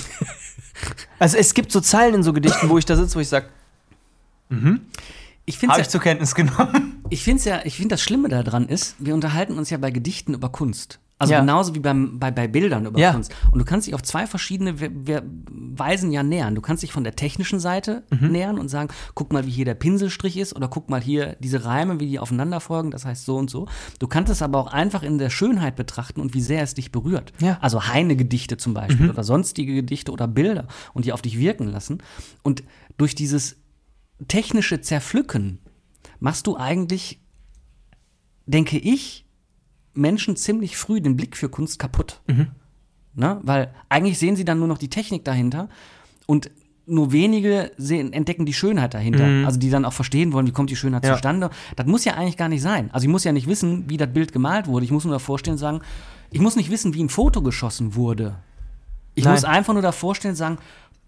also es gibt so Zeilen in so Gedichten, wo ich da sitze, wo ich sage, Ich finde habe ja, ich zur Kenntnis genommen. (laughs) ich find's ja, ich finde das Schlimme daran ist, wir unterhalten uns ja bei Gedichten über Kunst. Also Ja. genauso wie beim, bei, bei Bildern über Ja. Kunst. Und du kannst dich auf zwei verschiedene We We Weisen ja nähern. Du kannst dich von der technischen Seite Mhm. nähern und sagen, guck mal, wie hier der Pinselstrich ist oder guck mal hier diese Reime, wie die aufeinander folgen, das heißt so und so. Du kannst es aber auch einfach in der Schönheit betrachten und wie sehr es dich berührt. Ja. Also Heine-Gedichte zum Beispiel oder sonstige Gedichte oder Bilder und die auf dich wirken lassen. Und durch dieses technische Zerpflücken machst du eigentlich, denke ich, Menschen ziemlich früh den Blick für Kunst kaputt. Ne? Weil eigentlich sehen sie dann nur noch die Technik dahinter und nur wenige sehen, entdecken die Schönheit dahinter. Also die dann auch verstehen wollen, wie kommt die Schönheit Ja. zustande. Das muss ja eigentlich gar nicht sein. Also ich muss ja nicht wissen, wie das Bild gemalt wurde. Ich muss nur davor stehen und sagen, ich muss nicht wissen, wie ein Foto geschossen wurde. Ich Nein. muss einfach nur davor stehen und sagen,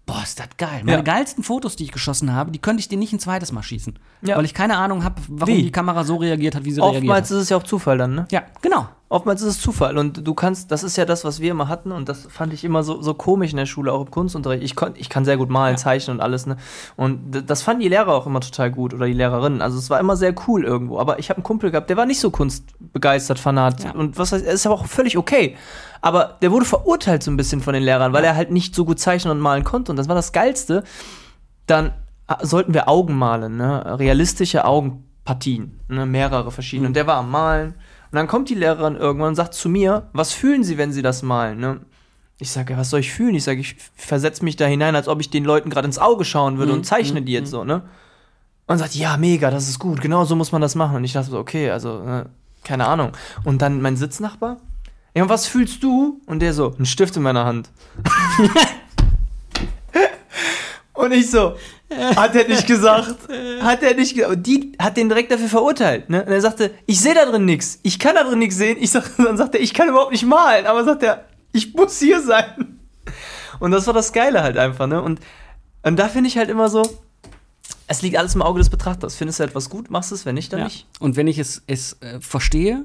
boah, ist das geil. Meine Ja. geilsten Fotos, die ich geschossen habe, die könnte ich dir nicht ein zweites Mal schießen. Ja. Weil ich keine Ahnung habe, warum Wie? die Kamera so reagiert hat, wie sie reagiert Oftmals hat. ist es ja auch Zufall dann, ne? Ja, genau. Oftmals ist es Zufall und du kannst, das ist ja das, was wir immer hatten und das fand ich immer so, so komisch in der Schule, auch im Kunstunterricht. Ich, kon, ich kann sehr gut malen, zeichnen und alles, ne? Und das fanden die Lehrer auch immer total gut oder die Lehrerinnen. Also es war immer sehr cool irgendwo. Aber ich habe einen Kumpel gehabt, der war nicht so kunstbegeistert, fanat Ja. und was heißt, es ist aber auch völlig okay. Aber der wurde verurteilt so ein bisschen von den Lehrern, weil er halt nicht so gut zeichnen und malen konnte. Und das war das Geilste. Dann äh, sollten wir Augen malen, ne? Realistische Augen Partien, ne, mehrere verschiedene. Und der war am Malen. Und dann kommt die Lehrerin irgendwann und sagt zu mir, was fühlen Sie, wenn Sie das malen? Ne? Ich sage, ja, was soll ich fühlen? Ich sage, ich versetze mich da hinein, als ob ich den Leuten gerade ins Auge schauen würde Mhm, und zeichne mhm, die jetzt so, ne? Und sagt, ja, mega, das ist gut, genau so muss man das machen. Und ich dachte so, okay, also, äh, keine Ahnung. Und dann mein Sitznachbar, ja, und was fühlst du? Und der so, ein Stift in meiner Hand. (laughs) und ich so, hat er nicht gesagt. Hat er nicht gesagt. Und die hat den direkt dafür verurteilt. Ne? Und er sagte, ich sehe da drin nichts. Ich kann da drin nichts sehen. Ich sag, dann sagt er, ich kann überhaupt nicht malen. Aber sagt er, ich muss hier sein. Und das war das Geile halt einfach. Ne? Und, und da finde ich halt immer so, es liegt alles im Auge des Betrachters. Findest du etwas gut, machst du es, wenn nicht, dann Ja. nicht. Und wenn ich es, es äh, verstehe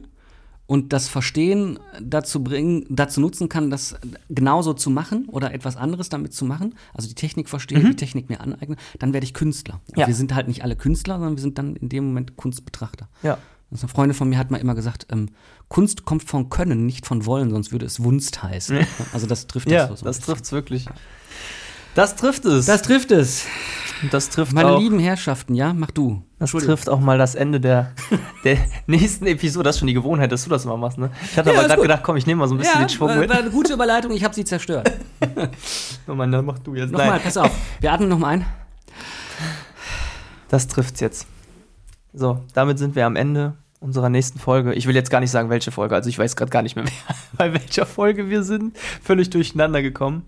und das Verstehen dazu bringen, dazu nutzen kann, das genauso zu machen oder etwas anderes damit zu machen, also die Technik verstehen, die Technik mir aneignen, dann werde ich Künstler. Ja. wir sind halt nicht alle Künstler, sondern wir sind dann in dem Moment Kunstbetrachter. Ja. Also eine Freundin von mir hat mal immer gesagt, ähm, Kunst kommt von Können, nicht von Wollen, sonst würde es Wunst heißen. Also das trifft Ja, das so. das trifft es wirklich. Das trifft es. Das trifft es. Das trifft Meine auch. lieben Herrschaften, ja, mach du. Das trifft auch mal das Ende der, (laughs) der nächsten Episode. Das ist schon die Gewohnheit, dass du das immer machst, ne? Ich hatte Ja, aber gerade gedacht, komm, ich nehme mal so ein bisschen Ja, den Schwung war, mit. war eine gute Überleitung, ich habe sie zerstört. (laughs) Mann, dann mach du jetzt. Nochmal, Nein, pass auf. Wir atmen nochmal ein. das trifft's jetzt. So, damit sind wir am Ende unserer nächsten Folge. Ich will jetzt gar nicht sagen, welche Folge. Also ich weiß gerade gar nicht mehr, (laughs) bei welcher Folge wir sind. Völlig durcheinander gekommen.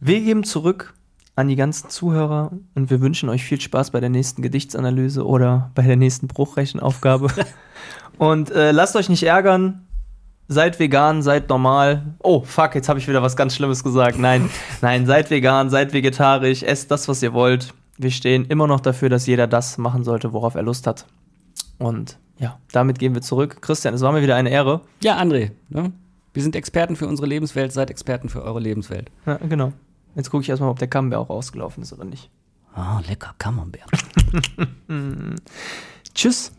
Wir geben zurück an die ganzen Zuhörer und wir wünschen euch viel Spaß bei der nächsten Gedichtsanalyse oder bei der nächsten Bruchrechenaufgabe. (laughs) und äh, lasst euch nicht ärgern. Seid vegan, seid normal. Oh, fuck, jetzt habe ich wieder was ganz Schlimmes gesagt. Nein, (laughs) nein, seid vegan, seid vegetarisch, esst das, was ihr wollt. Wir stehen immer noch dafür, dass jeder das machen sollte, worauf er Lust hat. Und ja, damit gehen wir zurück. Christian, es war mir wieder eine Ehre. Ja, André, ne? Wir sind Experten für unsere Lebenswelt, seid Experten für eure Lebenswelt. Ja, genau. Jetzt gucke ich erstmal, ob der Camembert auch ausgelaufen ist oder nicht. Ah, lecker Camembert. (laughs) Tschüss.